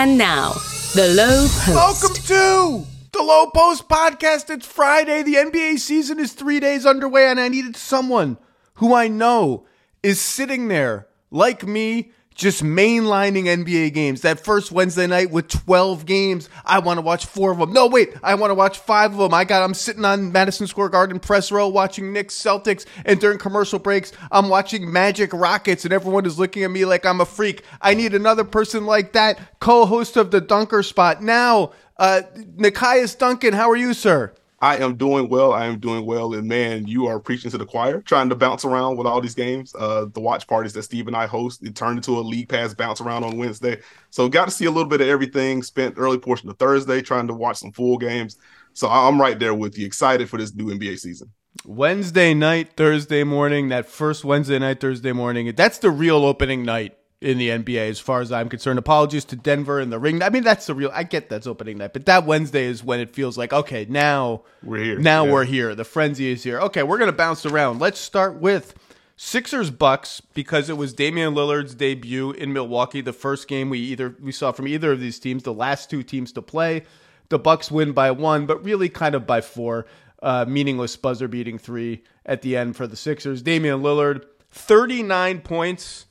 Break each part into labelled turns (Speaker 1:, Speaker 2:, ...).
Speaker 1: And now, the Lowe Post.
Speaker 2: Welcome to the Lowe Post Podcast. It's Friday. The NBA season is three days underway, and I needed someone who I know is sitting there like me just mainlining NBA games. That first Wednesday night with 12 games, I want to watch four of them. No, wait, I want to watch five of them. I got, I'm sitting on Madison Square Garden press row watching Knicks Celtics, and during commercial breaks, I'm watching Magic Rockets, and everyone is looking at me like I'm a freak. I need another person like that, co-host of the Dunker Spot. Now, uh, Nekias Duncan, how are you, sir?
Speaker 3: I am doing well. I am doing well. And man, you are preaching to the choir, trying to bounce around with all these games. Uh, the watch parties that Steve and I host, it turned into a league pass bounce around on Wednesday. So got to see a little bit of everything. Spent early portion of Thursday trying to watch some full games. So I'm right there with you. Excited for this new NBA season.
Speaker 2: Wednesday night, Thursday morning, that first Wednesday night, Thursday morning. That's the real opening night in the NBA, as far as I'm concerned. Apologies to Denver and the ring. I mean, that's the real. I get that's opening night, but that Wednesday is when it feels like okay, now
Speaker 3: we're here.
Speaker 2: Now yeah. we're here. The frenzy is here. Okay, we're gonna bounce around. Let's start with Sixers Bucks because it was Damian Lillard's debut in Milwaukee. The first game we either we saw from either of these teams. The last two teams to play. The Bucks win by one, but really kind of by four. Uh, meaningless buzzer beating three at the end for the Sixers. Damian Lillard, 39 points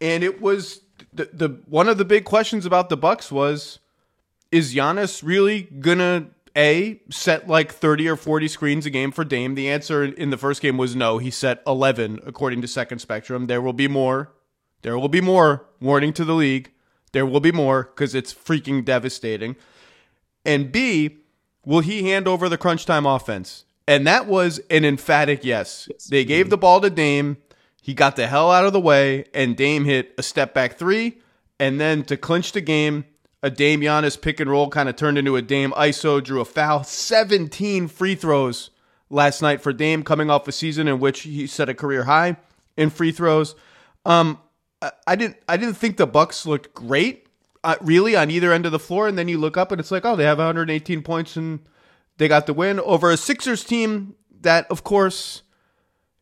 Speaker 2: and it was the, the one of the big questions about the Bucks was is Giannis really gonna a set like 30 or 40 screens a game for Dame? The answer in the first game was no. He set 11 according to Second Spectrum. There will be more. There will be more. Warning to the league. There will be more because it's freaking devastating. And B, will he hand over the crunch time offense? And that was an emphatic yes. yes. They gave the ball to Dame. He got the hell out of the way, and Dame hit a step back three. And then to clinch the game, a Dame Giannis pick and roll kind of turned into a Dame ISO, drew a foul. 17 free throws last night for Dame, coming off a season in which he set a career high in free throws. Um, I didn't, I didn't think the Bucks looked great, uh, really, on either end of the floor. And then you look up and it's like, oh, they have 118 points and they got the win over a Sixers team that, of course,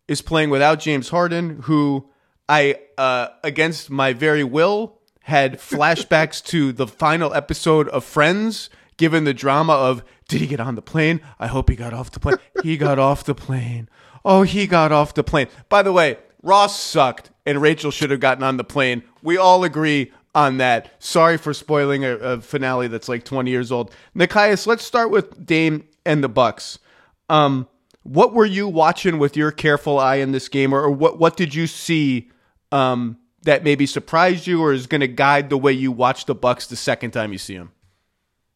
Speaker 2: is playing without James Harden, who I, uh, against my very will, had flashbacks to the final episode of Friends, given the drama of did he get on the plane? I hope he got off the plane. He got off the plane. Oh, he got off the plane. By the way, Ross sucked, and Rachel should have gotten on the plane. We all agree on that. Sorry for spoiling a, a finale that's like 20 years old. Nekias, let's start with Dame and the Bucks. Um, what were you watching with your careful eye in this game, or, or what what did you see um, that maybe surprised you, or is going to guide the way you watch the Bucks the second time you see them?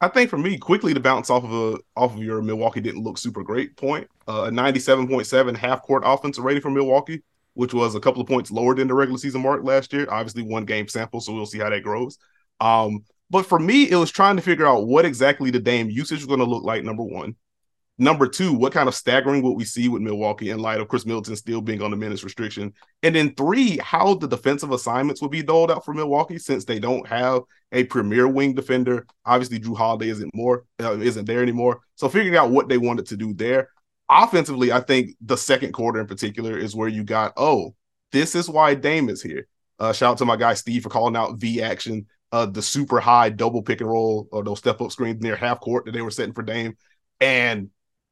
Speaker 3: I think for me, quickly to bounce off of a off of your Milwaukee didn't look super great point. Uh, a ninety seven point seven half court offensive rating for Milwaukee, which was a couple of points lower than the regular season mark last year. Obviously, one game sample, so we'll see how that grows. Um, but for me, it was trying to figure out what exactly the Dame usage was going to look like. Number one, Number two, what kind of staggering would we see with Milwaukee in light of Khris Middleton still being on the minutes restriction? And then three, how the defensive assignments will be doled out for Milwaukee since they don't have a premier wing defender. Obviously, Jrue Holiday isn't more uh, isn't there anymore. So figuring out what they wanted to do there. Offensively, I think the second quarter in particular is where you got, oh, this is why Dame is here. Uh, shout out to my guy Steve for calling out V action, uh, the super high double pick and roll or those step up screens near half court that they were setting for Dame. And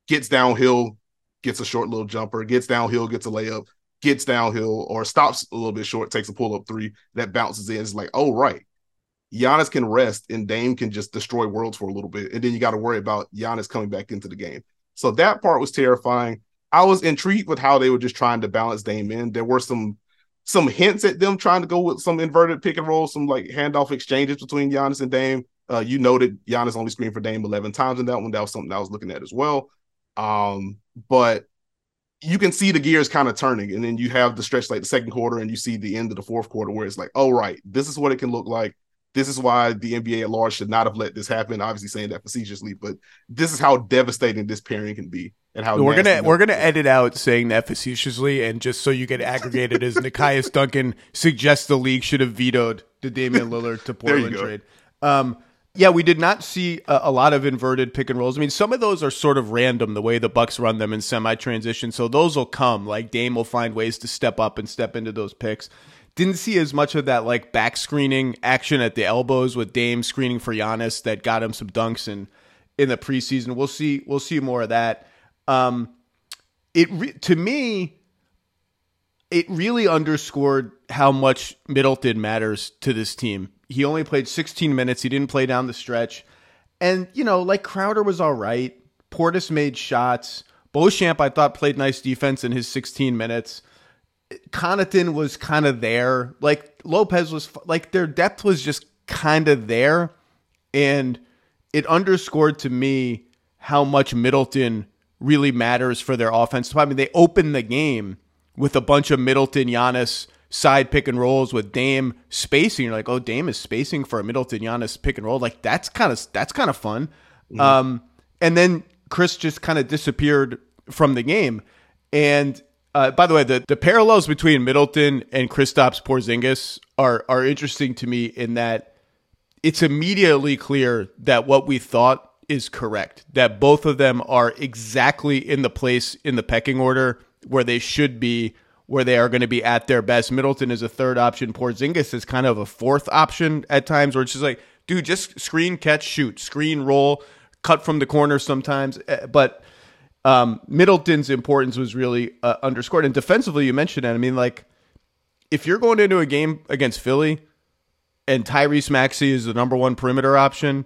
Speaker 3: gets downhill, gets a short little jumper, gets downhill, gets a layup, gets downhill, or stops a little bit short, takes a pull up three that bounces in. It's like, oh, right. Giannis can rest and Dame can just destroy worlds for a little bit. And then you got to worry about Giannis coming back into the game. So that part was terrifying. I was intrigued with how they were just trying to balance Dame in. There were some some hints at them trying to go with some inverted pick and roll, some like handoff exchanges between Giannis and Dame. Uh, you noted Giannis only screened for Dame 11 times in that one. That was something I was looking at as well. Um, but you can see the gears kind of turning, and then you have the stretch like the second quarter, and you see the end of the fourth quarter where it's like, oh right, this is what it can look like. This is why the NBA at large should not have let this happen. Obviously, saying that facetiously, but this is how devastating this pairing can be, and how
Speaker 2: we're gonna we're gonna edit out saying that facetiously, and just so you get aggregated, as Nekias Duncan suggests the league should have vetoed the Damian Lillard to Portland trade. Um, yeah, we did not see a, a, lot of inverted pick and rolls. I mean, some of those are sort of random the way the Bucks run them in semi transition. So those will come. Like Dame will find ways to step up and step into those picks. didn't see as much of that like back screening action at the elbows with Dame screening for Giannis that got him some dunks in in the preseason. We'll see. We'll see more of that. Um, it re- to me, it really underscored how much Middleton matters to this team. He only played 16 minutes. He didn't play down the stretch, and you know, like Crowder was all right. Portis made shots. Beauchamp, I thought, played nice defense in his 16 minutes. Connaughton was kind of there. Like Lopez was like their depth was just kind of there, and it underscored to me how much Middleton really matters for their offense. I mean, they opened the game with a bunch of Middleton, Giannis side pick and rolls with Dame spacing. You're like, oh, Dame is spacing for a Middleton, Giannis pick and roll. Like that's kind of that's kind of fun. Mm-hmm. Um, and then Khris just kind of disappeared from the game. And uh, by the way, the, the parallels between Middleton and Kristaps Porzingis are are interesting to me in that it's immediately clear that what we thought is correct. That both of them are exactly in the place in the pecking order where they should be, where they are going to be at their best. Middleton is a third option. Porzingis is kind of a fourth option at times, where it's just like, dude, just screen, catch, shoot, screen, roll, cut from the corner sometimes. Eh, but um, Middleton's importance was really uh, underscored. And defensively, you mentioned it. I mean, like, if you're going into a game against Philly and Tyrese Maxey is the number one perimeter option,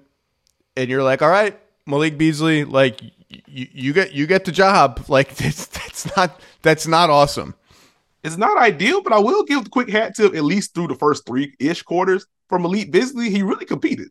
Speaker 2: and you're like, all right, Malik Beasley, like, you, you get you get the job. Like, that's that's not that's not awesome.
Speaker 3: It's not ideal, but I will give the quick hat tip at least through the first three ish quarters from Elite Beasley. He really competed.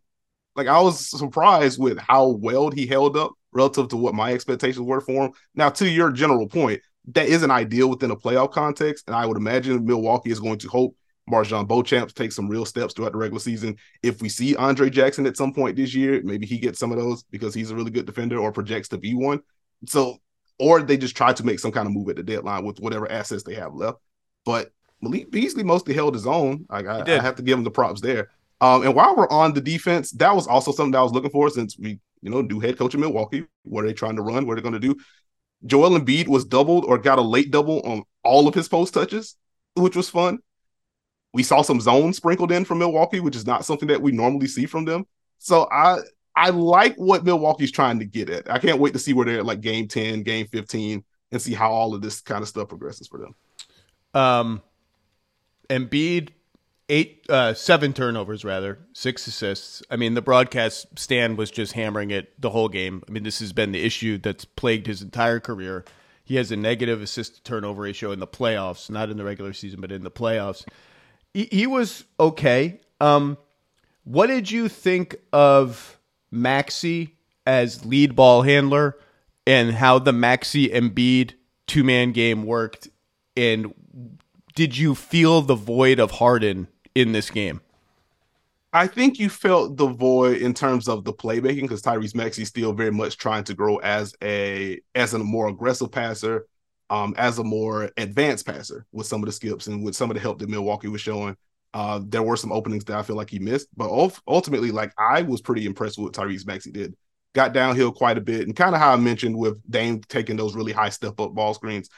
Speaker 3: Like I was surprised with how well he held up relative to what my expectations were for him. Now, to your general point, that isn't ideal within a playoff context, and I would imagine Milwaukee is going to hope MarJon Beauchamp takes some real steps throughout the regular season. If we see Andre Jackson at some point this year, maybe he gets some of those because he's a really good defender or projects to be one. So, or they just try to make some kind of move at the deadline with whatever assets they have left. But Malik Beasley mostly held his own. Like I, I have to give him the props there. Um, and while we're on the defense, that was also something that I was looking for since we you know, new head coach in Milwaukee. What are they trying to run? What are they going to do? Joel Embiid was doubled or got a late double on all of his post touches, which was fun. We saw some zone sprinkled in from Milwaukee, which is not something that we normally see from them. So I I like what Milwaukee's trying to get at. I can't wait to see where they're at like game 10, game 15, and see how all of this kind of stuff progresses for them.
Speaker 2: Um Embiid eight uh, seven turnovers rather six assists. I mean the broadcast Stan was just hammering it the whole game. I mean this has been the issue that's plagued his entire career. He has a negative assist to turnover ratio in the playoffs not in the regular season but in the playoffs. He, he was okay. Um, what did you think of maxey as lead ball handler and how the maxey Embiid two-man game worked and did you feel the void of Harden in this game?
Speaker 3: I think you felt the void in terms of the playmaking because Tyrese Maxey still very much trying to grow as a as a more aggressive passer, um, as a more advanced passer with some of the skips and with some of the help that Milwaukee was showing. Uh, there were some openings that I feel like he missed, but ultimately, like I was pretty impressed with what Tyrese Maxey did. Got downhill quite a bit, and kind of how I mentioned with Dame taking those really high step up ball screens,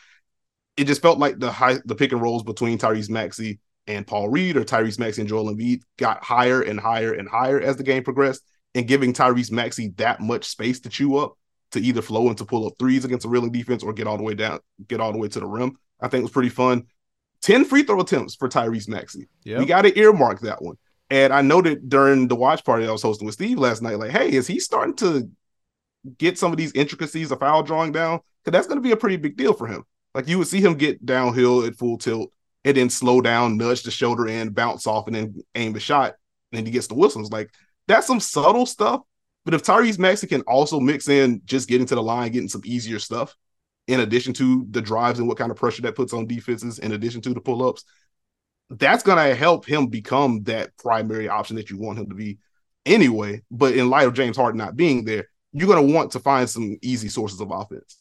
Speaker 3: it just felt like the high the pick and rolls between Tyrese Maxey and Paul Reed or Tyrese Maxey and Joel Embiid got higher and higher and higher as the game progressed, and giving Tyrese Maxey that much space to chew up to either flow and to pull up threes against a reeling defense or get all the way down, get all the way to the rim. I think was pretty fun. 10 free throw attempts for Tyrese Maxey. Yep. We got to earmark that one. And I noted during the watch party I was hosting with Steve last night, like, hey, is he starting to get some of these intricacies of foul drawing down? Because that's going to be a pretty big deal for him. Like you would see him get downhill at full tilt and then slow down, nudge the shoulder in, bounce off, and then aim the shot. And then he gets the whistles. Like that's some subtle stuff. But if Tyrese Maxey can also mix in just getting to the line, getting some easier stuff, in addition to the drives and what kind of pressure that puts on defenses, in addition to the pull ups, that's going to help him become that primary option that you want him to be anyway. But in light of James Harden not being there, you're going to want to find some easy sources of offense.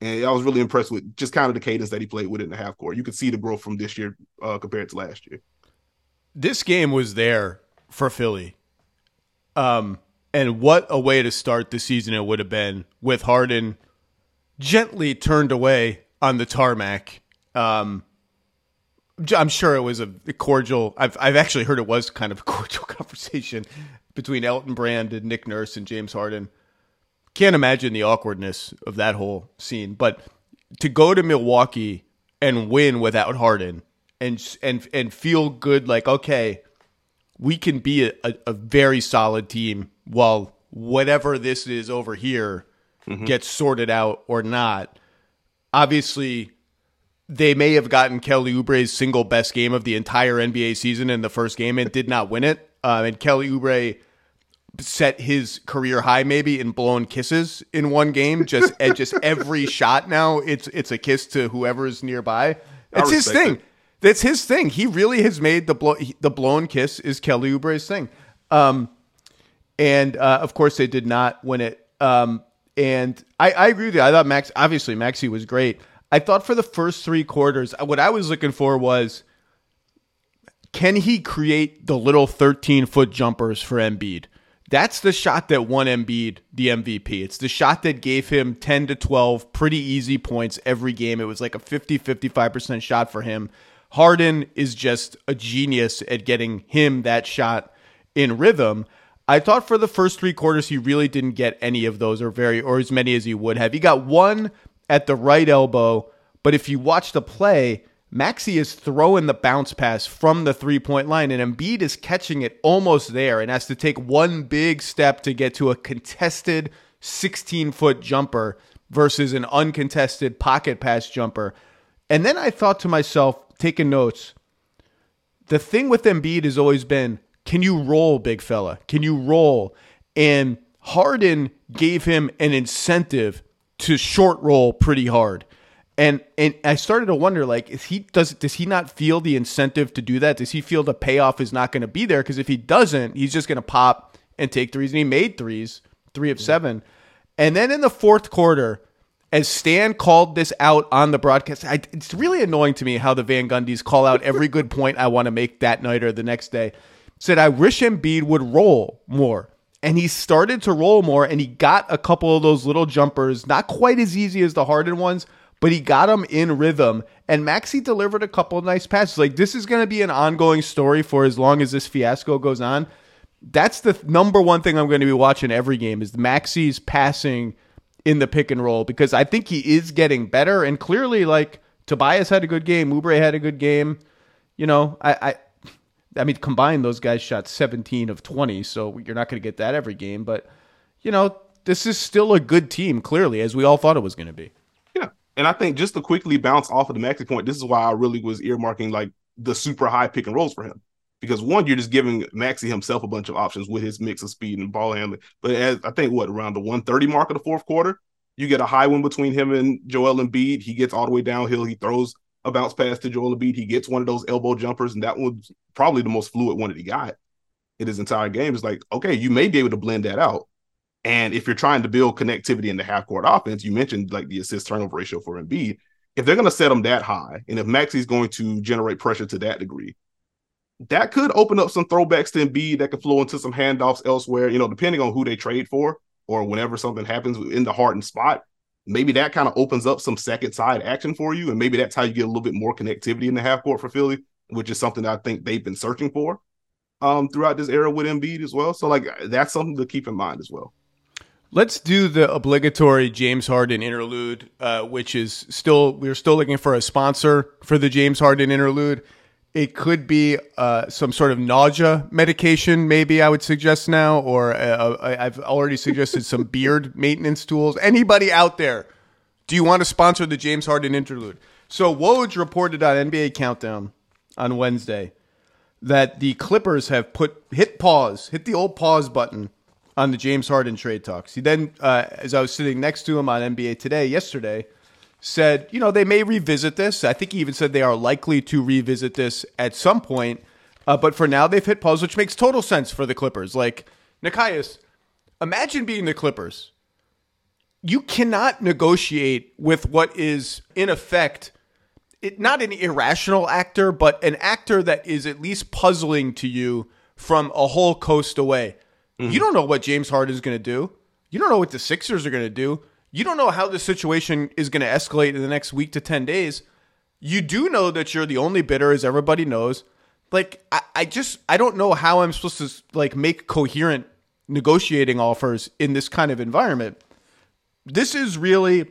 Speaker 3: And I was really impressed with just kind of the cadence that he played with in the half court. You could see the growth from this year uh, compared to last year.
Speaker 2: This game was there for Philly. Um, and what a way to start the season it would have been with Harden gently turned away on the tarmac. Um, I'm sure it was a cordial. I've I've actually heard it was kind of a cordial conversation between Elton Brand and Nick Nurse and James Harden. Can't imagine the awkwardness of that whole scene. But to go to Milwaukee and win without Harden and and and feel good, like okay, we can be a, a, a very solid team while whatever this is over here mm-hmm. gets sorted out or not. Obviously, they may have gotten Kelly Oubre's single best game of the entire NBA season in the first game and did not win it. Uh, and Kelly Oubre set his career high maybe in blown kisses in one game. Just at just every shot now, it's it's a kiss to whoever's nearby. It's his thing. It. That's his thing. He really has made the blow, the blown kiss is Kelly Oubre's thing. Um, and uh, of course they did not win it. Um, and I, I agree with you. I thought Max obviously Maxey was great. I thought for the first three quarters, uh, what I was looking for was can he create the little 13 foot jumpers for Embiid? That's the shot that won Embiid the MVP. It's the shot that gave him 10 to 12 pretty easy points every game. It was like a 50 55% shot for him. Harden is just a genius at getting him that shot in rhythm. I thought for the first three quarters he really didn't get any of those or very or as many as he would have. He got one at the right elbow. But if you watch the play, Maxey is throwing the bounce pass from the three point line, and Embiid is catching it almost there and has to take one big step to get to a contested 16 foot jumper versus an uncontested pocket pass jumper. And then I thought to myself, taking notes, the thing with Embiid has always been can you roll, big fella? Can you roll? And Harden gave him an incentive to short roll pretty hard. And and I started to wonder like is he does does he not feel the incentive to do that? Does he feel the payoff is not going to be there because if he doesn't, he's just going to pop and take threes and he made threes, 3 of 7. And then in the fourth quarter, as Stan called this out on the broadcast, I, it's really annoying to me how the Van Gundys call out every good point I want to make that night or the next day. Said I wish Embiid would roll more and he started to roll more and he got a couple of those little jumpers, not quite as easy as the Harden ones, but he got them in rhythm. And Maxey delivered a couple of nice passes. Like this is going to be an ongoing story for as long as this fiasco goes on. That's the number one thing I'm going to be watching every game is Maxey's passing in the pick and roll because I think he is getting better and clearly like Tobias had a good game, Oubre had a good game. You know, I, I I mean, combined, those guys shot 17 of 20, so you're not going to get that every game. But, you know, this is still a good team, clearly, as we all thought it was going to be.
Speaker 3: Yeah. And I think just to quickly bounce off of the Maxey point, this is why I really was earmarking like the super high pick and rolls for him. Because one, you're just giving Maxey himself a bunch of options with his mix of speed and ball handling. But as I think what around the 130 mark of the fourth quarter, you get a high one between him and Joel Embiid. He gets all the way downhill. He throws a bounce pass to Joel Embiid. He gets one of those elbow jumpers, and that was probably the most fluid one that he got in his entire game. It's like, okay, you may be able to blend that out. And if you're trying to build connectivity in the half court offense, you mentioned like the assist turnover ratio for Embiid. If they're going to set him that high, and if Maxey's going to generate pressure to that degree, that could open up some throwbacks to Embiid that could flow into some handoffs elsewhere. You know, depending on who they trade for, or whenever something happens in the Harden spot, maybe that kind of opens up some second side action for you. And maybe that's how you get a little bit more connectivity in the half court for Philly, which is something I think they've been searching for um, throughout this era with Embiid as well. So, like, that's something to keep in mind as well.
Speaker 2: Let's do the obligatory James Harden interlude, uh, which is still, we're still looking for a sponsor for the James Harden interlude. It could be uh, some sort of nausea medication, maybe I would suggest now, or uh, I've already suggested some beard maintenance tools. Anybody out there, do you want to sponsor the James Harden interlude? So Woj reported on NBA Countdown on Wednesday that the Clippers have put hit pause, hit the old pause button on the James Harden trade talks. He then, uh, as I was sitting next to him on NBA Today yesterday said, you know, they may revisit this. I think he even said they are likely to revisit this at some point. Uh, but for now, they've hit pause, which makes total sense for the Clippers. Like, Nekias, imagine being the Clippers. You cannot negotiate with what is, in effect, it, not an irrational actor, but an actor that is at least puzzling to you from a whole coast away. Mm-hmm. You don't know what James Harden is going to do. You don't know what the Sixers are going to do. You don't know how the situation is going to escalate in the next week to 10 days. you do know that you're the only bidder, as everybody knows. Like, I, I just I don't know how I'm supposed to like make coherent negotiating offers in this kind of environment. This is really,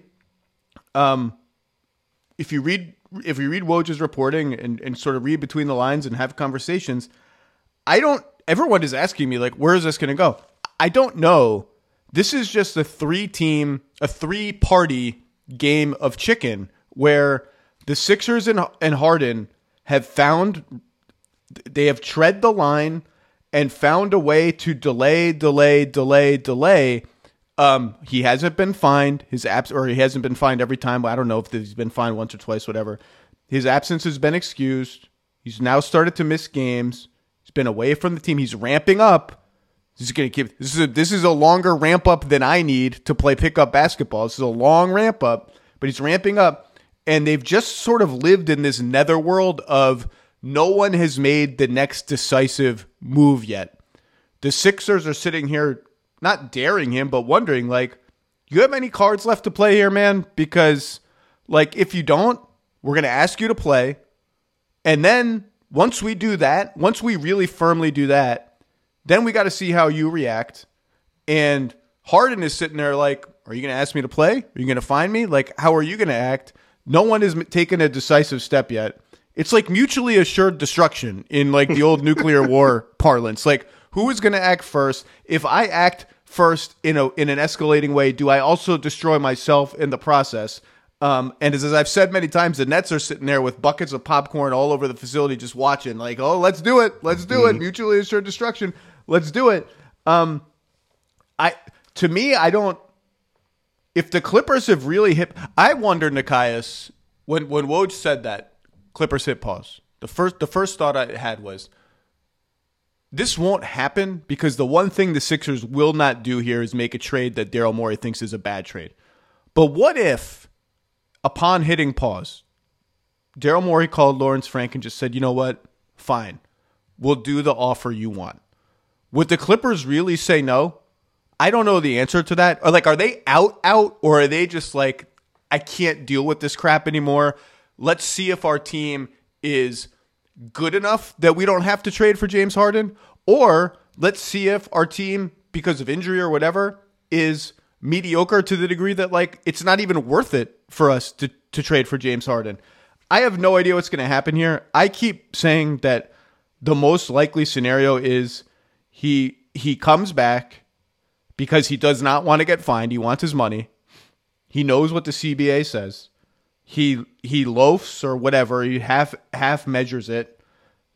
Speaker 2: um, if you read if you read Woj's reporting and, and sort of read between the lines and have conversations, I don't. Everyone is asking me like, where is this going to go? I don't know. This is just a three team, a three party game of chicken where the Sixers and, and Harden have found they have tread the line and found a way to delay, delay, delay, delay. Um, he hasn't been fined. His abs or he hasn't been fined every time. I don't know if he's been fined once or twice, whatever. His absence has been excused. He's now started to miss games. He's been away from the team. He's ramping up. This is going to give this is a, this is a longer ramp up than I need to play pickup basketball. This is a long ramp up, but he's ramping up, and they've just sort of lived in this netherworld of no one has made the next decisive move yet. The Sixers are sitting here not daring him, but wondering, like, you have any cards left to play here, man? Because, like, if you don't, we're going to ask you to play. And then once we do that, once we really firmly do that, then we got to see how you react. And Harden is sitting there like, are you going to ask me to play? Are you going to find me? Like, how are you going to act? No one has taken a decisive step yet. It's like mutually assured destruction in like the old nuclear war parlance. Like, who is going to act first? If I act first in a in an escalating way, do I also destroy myself in the process? Um, and as, as I've said many times, the Nets are sitting there with buckets of popcorn all over the facility, just watching, like, "Oh, let's do it, let's do mm-hmm. it, mutually assured destruction, let's do it." Um, I to me, I don't. If the Clippers have really hit, I wonder, Nekias, when when Woj said that, Clippers hit pause. The first the first thought I had was this won't happen because the one thing the Sixers will not do here is make a trade that Daryl Morey thinks is a bad trade. But what if, upon hitting pause, Daryl Morey called Lawrence Frank and just said, you know what? Fine. We'll do the offer you want. Would the Clippers really say no? I don't know the answer to that. Or like, are they out, out, or are they just like, I can't deal with this crap anymore? Let's see if our team is good enough that we don't have to trade for James Harden, or let's see if our team, because of injury or whatever, is mediocre to the degree that like it's not even worth it for us to to trade for James Harden. I have no idea what's going to happen here. I keep saying that the most likely scenario is he he comes back because he does not want to get fined. He wants his money. He knows what the CBA says he he loafs or whatever, he half half measures it.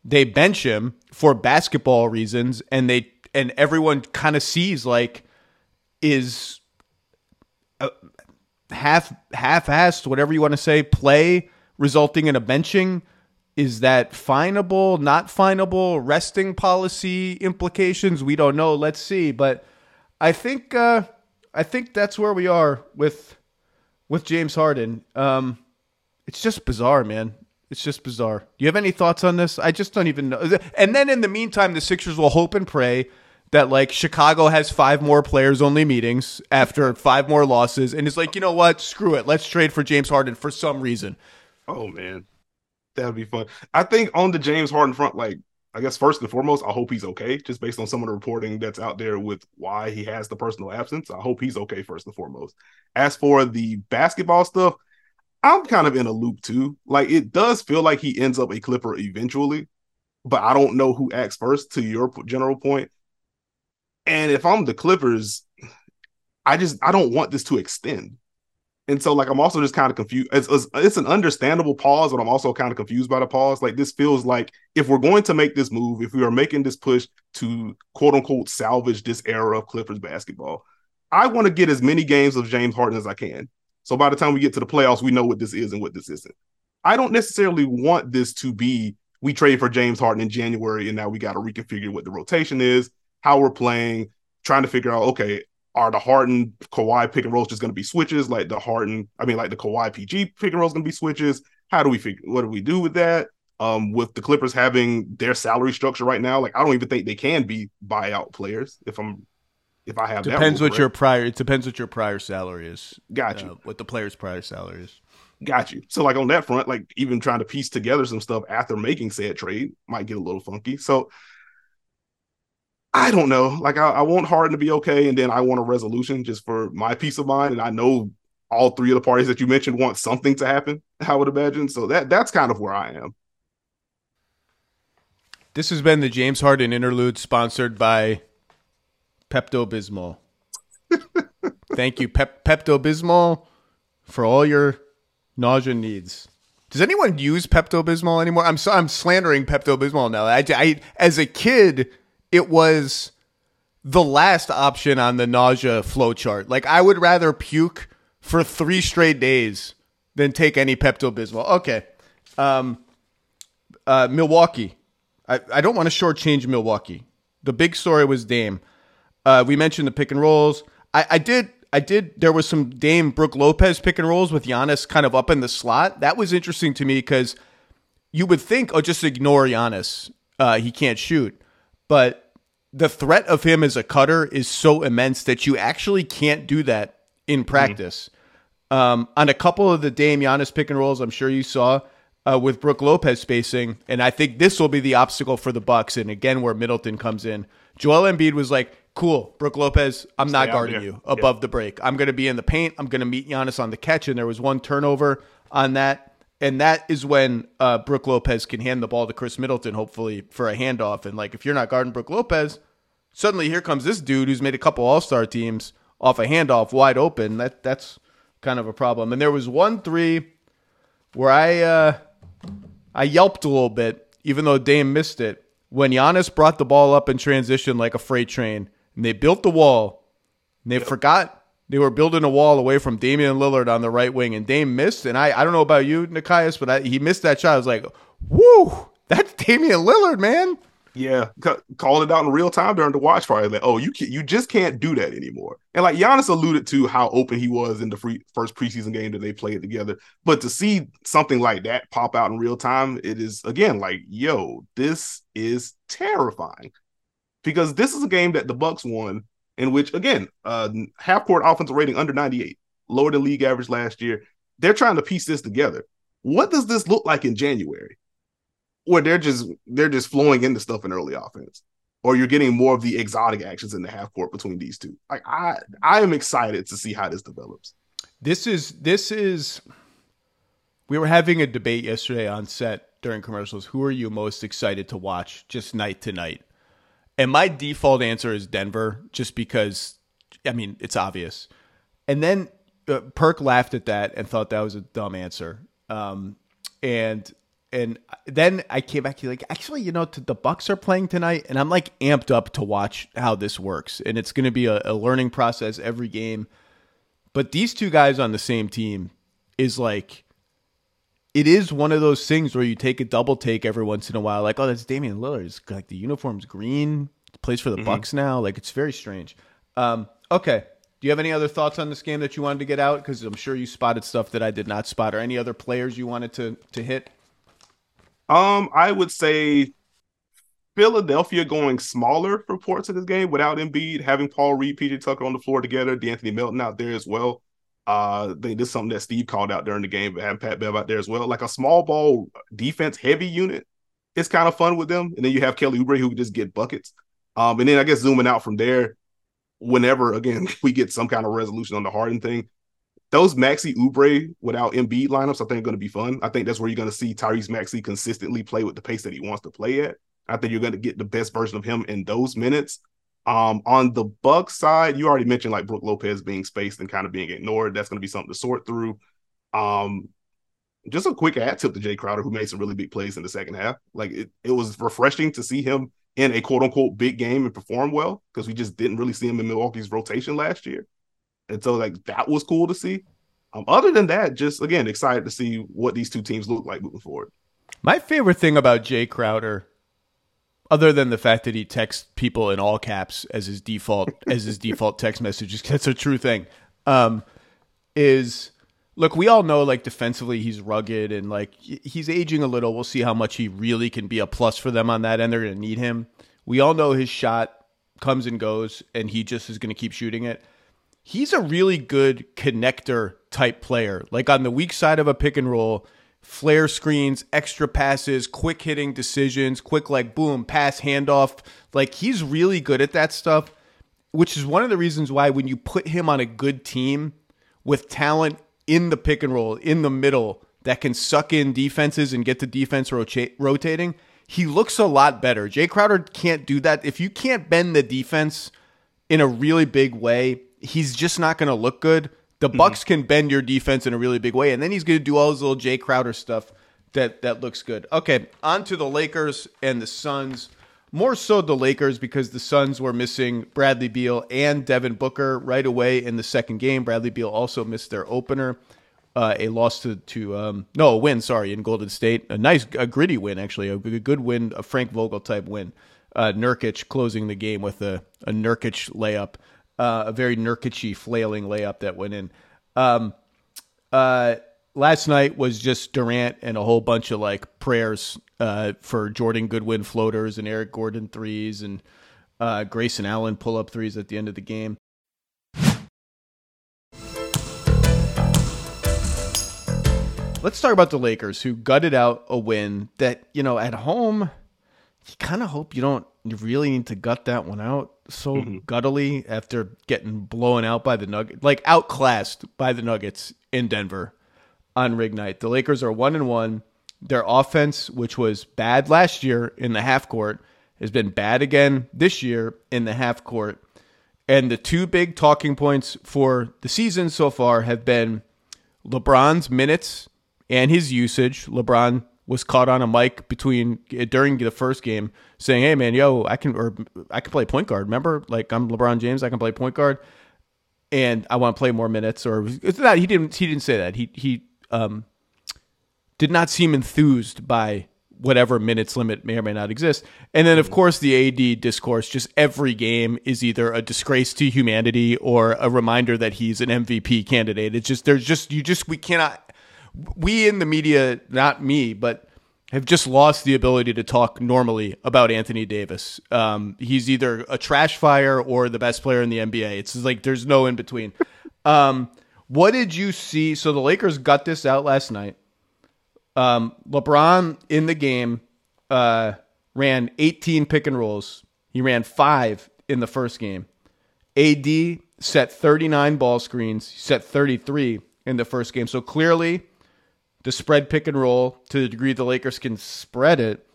Speaker 2: They bench him for basketball reasons and they and everyone kind of sees like is uh, half half-assed whatever you want to say play resulting in a benching is that finable not finable resting policy implications we don't know let's see but i think uh i think that's where we are with with james harden um it's just bizarre, man. It's just bizarre. Do you have any thoughts on this? I just don't even know. And then in the meantime, the Sixers will hope and pray that like Chicago has five more players only meetings after five more losses and it's like, you know what? Screw it. Let's trade for James Harden for some reason.
Speaker 3: Oh man. That would be fun. I think on the James Harden front, like I guess first and foremost, I hope he's okay, just based on some of the reporting that's out there with why he has the personal absence. I hope he's okay first and foremost. As for the basketball stuff, I'm kind of in a loop too. Like it does feel like he ends up a Clipper eventually, but I don't know who acts first. To your general point, and if I'm the Clippers, I just I don't want this to extend. And so, like, I'm also just kind of confused. It's, it's, it's, an understandable pause, but I'm also kind of confused by the pause. Like, this feels like if we're going to make this move, if we are making this push to quote unquote salvage this era of Clippers basketball, I want to get as many games of James Harden as I can. So by the time we get to the playoffs, we know what this is and what this isn't. I don't necessarily want this to be we trade for James Harden in January and now we got to reconfigure what the rotation is, how we're playing, trying to figure out okay, are the Harden Kawhi pick and rolls just going to be switches like the Harden, I mean like the Kawhi PG pick and rolls going to be switches? How do we figure what do we do with that? Um, with the Clippers having their salary structure right now, like I don't even think they can be buyout players if I'm if I have
Speaker 2: depends
Speaker 3: what
Speaker 2: your prior. It depends what your prior salary is.
Speaker 3: Gotcha.
Speaker 2: Uh, what the player's prior salary is.
Speaker 3: Got you. So like on that front, like even trying to piece together some stuff after making said trade might get a little funky. So I don't know. Like I, I want Harden to be okay, and then I want a resolution just for my peace of mind. And I know all three of the parties that you mentioned want something to happen. I would imagine. So that that's kind of where I am.
Speaker 2: This has been the James Harden interlude, sponsored by Pepto Bismol. Thank you, Pep- Pepto Bismol, for all your nausea needs. Does anyone use Pepto Bismol anymore? I'm so, I'm slandering Pepto Bismol now. I, I as a kid, it was the last option on the nausea flow chart. Like I would rather puke for three straight days than take any Pepto Bismol. Okay, um, uh, Milwaukee. I, I don't want to shortchange Milwaukee. The big story was Dame. Uh, we mentioned the pick and rolls. I, I did I did. There was some Dame Brook Lopez pick and rolls with Giannis kind of up in the slot. That was interesting to me because you would think, oh, just ignore Giannis. Uh, he can't shoot. But the threat of him as a cutter is so immense that you actually can't do that in practice. Mm-hmm. Um, on a couple of the Dame Giannis pick and rolls, I'm sure you saw uh, with Brook Lopez spacing, and I think this will be the obstacle for the Bucks. And again, where Middleton comes in, Joel Embiid was like, cool, Brook Lopez, I'm Stay not guarding you above the break. I'm going to be in the paint. I'm going to meet Giannis on the catch. And there was one turnover on that. And that is when uh, Brook Lopez can hand the ball to Khris Middleton, hopefully, for a handoff. And like, if you're not guarding Brook Lopez, suddenly here comes this dude who's made a couple All Star teams off a handoff wide open. That that's kind of a problem. And there was one three where I uh, I yelped a little bit, even though Dame missed it. When Giannis brought the ball up in transition like a freight train, and they built the wall. And they yep. forgot they were building a wall away from Damian Lillard on the right wing, and Dame missed. And I, I don't know about you, Nekias, but I, he missed that shot. I was like, "Woo, that's Damian Lillard, man."
Speaker 3: Yeah, c- called it out in real time during the watch party. Like, oh, you can, you just can't do that anymore. And like Giannis alluded to how open he was in the free, first preseason game that they played together. But to see something like that pop out in real time, it is again like, yo, this is terrifying because this is a game that the Bucks won, in which again, uh, half court offensive rating under 98, lower than league average last year. They're trying to piece this together. What does this look like in January? Where they're just they're just flowing into stuff in early offense, or you're getting more of the exotic actions in the half court between these two. Like I, I am excited to see how this develops.
Speaker 2: This is this is. We were having a debate yesterday on set during commercials. Who are you most excited to watch just night to night? And my default answer is Denver, just because, I mean, it's obvious. And then uh, Perk laughed at that and thought that was a dumb answer. Um, and and then I came back to like, actually, you know, the Bucks are playing tonight, and I'm like amped up to watch how this works. And it's going to be a, a learning process every game. But these two guys on the same team is like it is one of those things where you take a double take every once in a while, like, oh, that's Damian Lillard. It's like the uniform's green, plays for the mm-hmm. Bucks now. Like it's very strange. Um, okay. Do you have any other thoughts on this game that you wanted to get out? Because I'm sure you spotted stuff that I did not spot, or any other players you wanted to to hit.
Speaker 3: Um, I would say Philadelphia going smaller for ports of this game without Embiid, having Paul Reed, PJ Tucker on the floor together, De'Anthony Melton out there as well. Uh, they is something that Steve called out during the game, but having Pat Bev out there as well. Like a small ball defense heavy unit, it's kind of fun with them. And then you have Kelly Oubre who can just get buckets. Um, and then I guess zooming out from there, whenever again we get some kind of resolution on the Harden thing, those Maxey Oubre without Embiid lineups, I think are going to be fun. I think that's where you're going to see Tyrese Maxey consistently play with the pace that he wants to play at. I think you're going to get the best version of him in those minutes. Um, on the Bucks side, you already mentioned like Brook Lopez being spaced and kind of being ignored. That's going to be something to sort through. Um, just a quick ad tip to Jae Crowder, who made some really big plays in the second half. Like it, it was refreshing to see him in a quote unquote big game and perform well because we just didn't really see him in Milwaukee's rotation last year. And so like that was cool to see. Um, other than that, just again excited to see what these two teams look like moving forward.
Speaker 2: My favorite thing about Jae Crowder other than the fact that he texts people in all caps as his default as his default text messages that's a true thing um, is look we all know like defensively he's rugged and like he's aging a little we'll see how much he really can be a plus for them on that end they're going to need him we all know his shot comes and goes and he just is going to keep shooting it he's a really good connector type player. Like on the weak side of a pick and roll, flare screens, extra passes, quick hitting decisions, quick like boom, pass handoff. Like he's really good at that stuff, which is one of the reasons why when you put him on a good team with talent in the pick and roll, in the middle, that can suck in defenses and get the defense rota- rotating, he looks a lot better. Jae Crowder can't do that. If you can't bend the defense in a really big way, he's just not going to look good. The mm-hmm. Bucks can bend your defense in a really big way, and then he's going to do all his little Jae Crowder stuff that that looks good. Okay, on to the Lakers and the Suns. More so the Lakers because the Suns were missing Bradley Beal and Devin Booker right away in the second game. Bradley Beal also missed their opener. Uh, a loss to to um, no a win sorry in Golden State a nice a gritty win actually a, a good win a Frank Vogel type win uh, Nurkic closing the game with a a Nurkic layup uh, a very Nurkic flailing layup that went in. Um, uh, last night was just Durant and a whole bunch of like prayers uh, for Jordan Goodwin floaters and Eric Gordon threes and uh, Grayson Allen pull up threes at the end of the game. Let's talk about the Lakers who gutted out a win that, you know, at home, you kind of hope you don't really need to gut that one out so mm-hmm. guttily after getting blown out by the Nuggets, like outclassed by the Nuggets in Denver on rig night. The Lakers are one and one. Their offense, which was bad last year in the half court, has been bad again this year in the half court. And the two big talking points for the season so far have been LeBron's minutes and his usage. LeBron was caught on a mic between during the first game saying, "Hey man, yo, I can or I can play point guard. Remember, like I'm LeBron James, I can play point guard, and I want to play more minutes." Or it's not he didn't he didn't say that. He he um did not seem enthused by whatever minutes limit may or may not exist. And then of course the AD discourse just every game is either a disgrace to humanity or a reminder that he's an MVP candidate. It's just there's just you just we cannot we in the media, not me, but have just lost the ability to talk normally about Anthony Davis. Um, he's either a trash fire or the best player in the NBA. It's like there's no in between. Um, what did you see? So the Lakers got this out last night. Um, LeBron in the game uh, ran 18 pick and rolls. He ran five in the first game. AD set 39 ball screens, set 33 in the first game. So clearly, the spread pick and roll to the degree the Lakers can spread it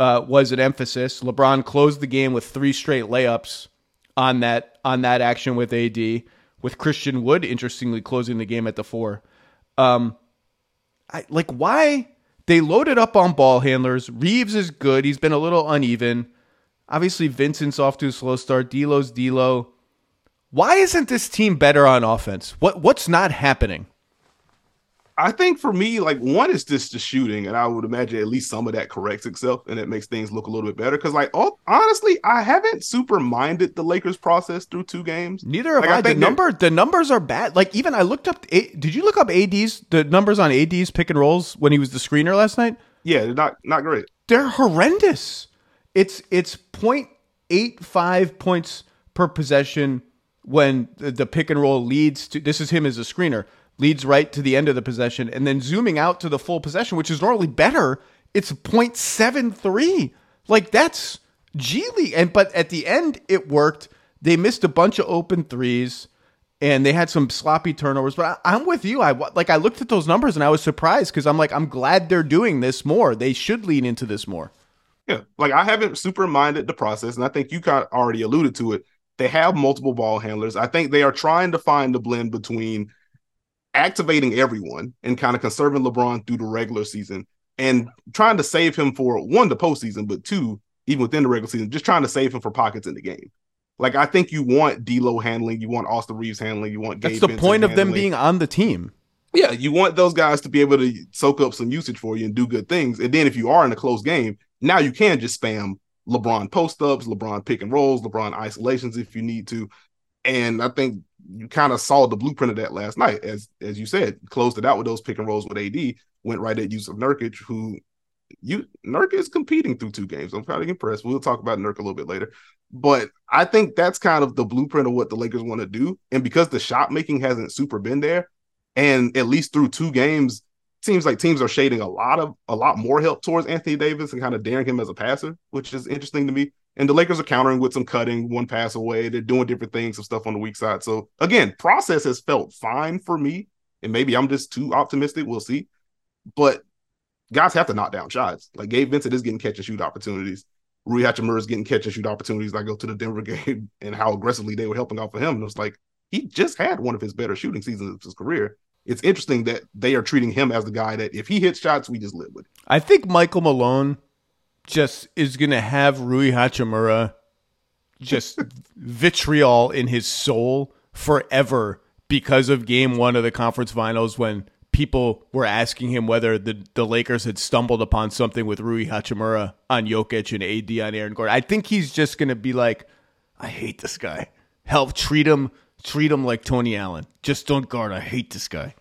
Speaker 2: uh, was an emphasis. LeBron closed the game with three straight layups on that on that action with AD, with Christian Wood interestingly closing the game at the four. Um, I, like why they loaded up on ball handlers. Reaves is good. He's been a little uneven. Obviously, Vincent's off to a slow start. D'Lo's D'Lo. Why isn't this team better on offense? What what's not happening?
Speaker 3: I think for me, like one is just the shooting, and I would imagine at least some of that corrects itself, and it makes things look a little bit better. Because, like, oh, honestly, I haven't super minded the Lakers process through two games.
Speaker 2: Neither have like, I. I the number, the numbers are bad. Like, even I looked up. Did you look up AD's the numbers on AD's pick and rolls when he was the screener last night?
Speaker 3: Yeah, they're not not great.
Speaker 2: They're horrendous. It's it's 0.85 points per possession when the, the pick and roll leads to. This is him as a screener leads right to the end of the possession, and then zooming out to the full possession, which is normally better, it's 0.73. Like that's G. And but at the end it worked. They missed a bunch of open threes and they had some sloppy turnovers. But I, am with you. I like I looked at those numbers and I was surprised because I'm like I'm glad they're doing this more. They should lean into this more.
Speaker 3: Yeah, like I haven't super minded the process, and I think you kind of already alluded to it. They have multiple ball handlers. I think they are trying to find the blend between activating everyone and kind of conserving LeBron through the regular season and trying to save him for one, the postseason, but two, even within the regular season, just trying to save him for pockets in the game. Like I think you want D'Lo handling, you want Austin Reaves handling, you want.
Speaker 2: Gabe That's the Vincent point of handling. them being on the team.
Speaker 3: Yeah, you want those guys to be able to soak up some usage for you and do good things. And then if you are in a close game, now you can just spam LeBron post ups, LeBron pick and rolls, LeBron isolations if you need to. And I think you kind of saw the blueprint of that last night, as as you said, closed it out with those pick and rolls with AD, went right at use of Nurkic, who you Nurk is competing through two games. I'm kind of impressed. We'll talk about Nurk a little bit later. But I think that's kind of the blueprint of what the Lakers want to do. And because the shot making hasn't super been there, and at least through two games, seems like teams are shading a lot of a lot more help towards Anthony Davis and kind of daring him as a passer, which is interesting to me. And the Lakers are countering with some cutting, one pass away. They're doing different things, some stuff on the weak side. So again, process has felt fine for me. And maybe I'm just too optimistic. We'll see. But guys have to knock down shots. Like Gabe Vincent is getting catch and shoot opportunities. Rui Hachimura is getting catch and shoot opportunities. I go to the Denver game and how aggressively they were helping out for him. And it was like he just had one of his better shooting seasons of his career. It's interesting that they are treating him as the guy that if he hits shots, we just live with.
Speaker 2: I think Michael Malone just is going to have Rui Hachimura just vitriol in his soul forever because of game one of the conference finals when people were asking him whether the, the Lakers had stumbled upon something with Rui Hachimura on Jokic and AD on Aaron Gordon. I think he's just going to be like, I hate this guy. Help treat him, treat him like Tony Allen. Just don't guard. I hate this guy.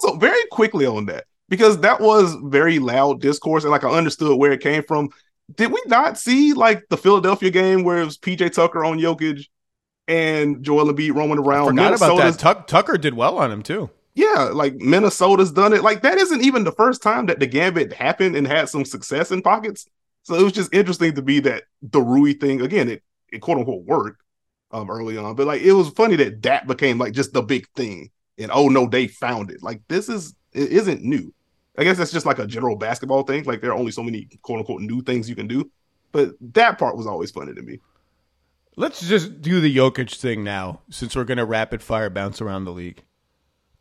Speaker 3: So very quickly on that, because that was very loud discourse, and like I understood where it came from. Did we not see like the Philadelphia game where it was PJ Tucker on Jokic and Joel Embiid roaming around?
Speaker 2: I forgot about that. Tuck, Tucker did well on him too.
Speaker 3: Yeah, like Minnesota's done it. Like that isn't even the first time that the gambit happened and had some success in pockets. So it was just interesting to be that the Rui thing again, it, it quote unquote worked um early on, but like it was funny that that became like just the big thing. And oh no, they found it. Like this is it isn't new. I guess that's just like a general basketball thing. Like there are only so many quote unquote new things you can do. But that part was always funny to me.
Speaker 2: Let's just do the Jokic thing now, since we're gonna rapid fire bounce around the league.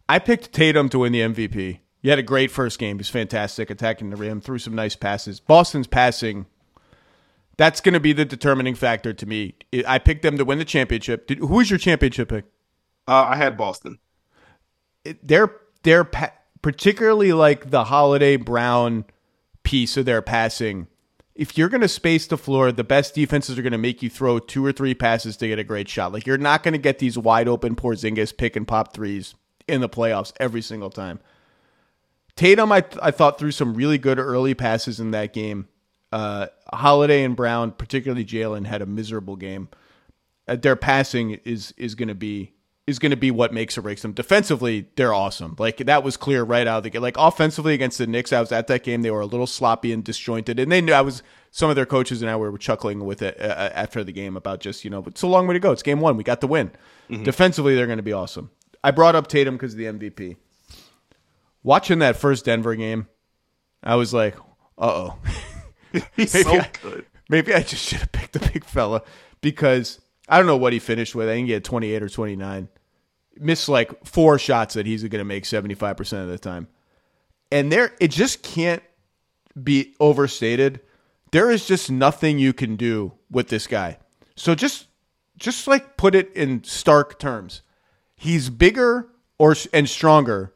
Speaker 2: I picked Tatum to win the MVP. He had a great first game. He's fantastic attacking the rim, threw some nice passes. Boston's passing, that's going to be the determining factor to me. I picked them to win the championship. Did, who was your championship pick?
Speaker 3: Uh, I had Boston.
Speaker 2: they're they're pa- particularly like the Holiday Brown piece of their passing. If you're going to space the floor, the best defenses are going to make you throw two or three passes to get a great shot. Like you're not going to get these wide open Porzingis pick and pop threes in the playoffs every single time. Tatum, I, I thought threw some really good early passes in that game. Uh, Holiday and Brown, particularly Jalen, had a miserable game. Uh, their passing is is going to be is going to be what makes or breaks them. Defensively, they're awesome. Like that was clear right out of the gate. Like offensively against the Knicks, I was at that game. They were a little sloppy and disjointed, and they knew I was. Some of their coaches and I were chuckling with it uh, uh after the game about just you know, it's a long way to go. It's game one. We got the win. Mm-hmm. Defensively, they're going to be awesome. I brought up Tatum because of the MVP. Watching that first Denver game, I was like, uh oh.
Speaker 3: He's maybe so I, good.
Speaker 2: Maybe I just should have picked the big fella because I don't know what he finished with. I think he had 28 or 29. Missed like four shots that he's going to make 75% of the time. And there, it just can't be overstated. There is just nothing you can do with this guy. So just, just like put it in stark terms he's bigger or and stronger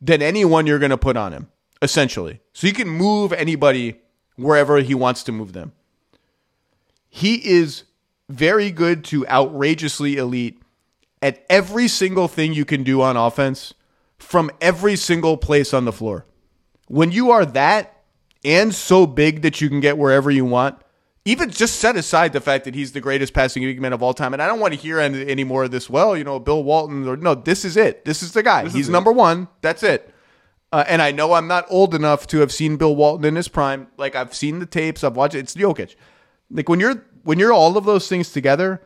Speaker 2: than anyone you're going to put on him, essentially. So you can move anybody wherever he wants to move them. He is very good to outrageously elite at every single thing you can do on offense from every single place on the floor. When you are that and so big that you can get wherever you want, even just set aside the fact that he's the greatest passing big man of all time, and I don't want to hear any, any more of this. Well, you know, Bill Walton or no, this is it. This is the guy. This he's number it. one. That's it. Uh, and I know I'm not old enough to have seen Bill Walton in his prime. Like I've seen the tapes, I've watched it. It's Jokic. Like when you're when you're all of those things together,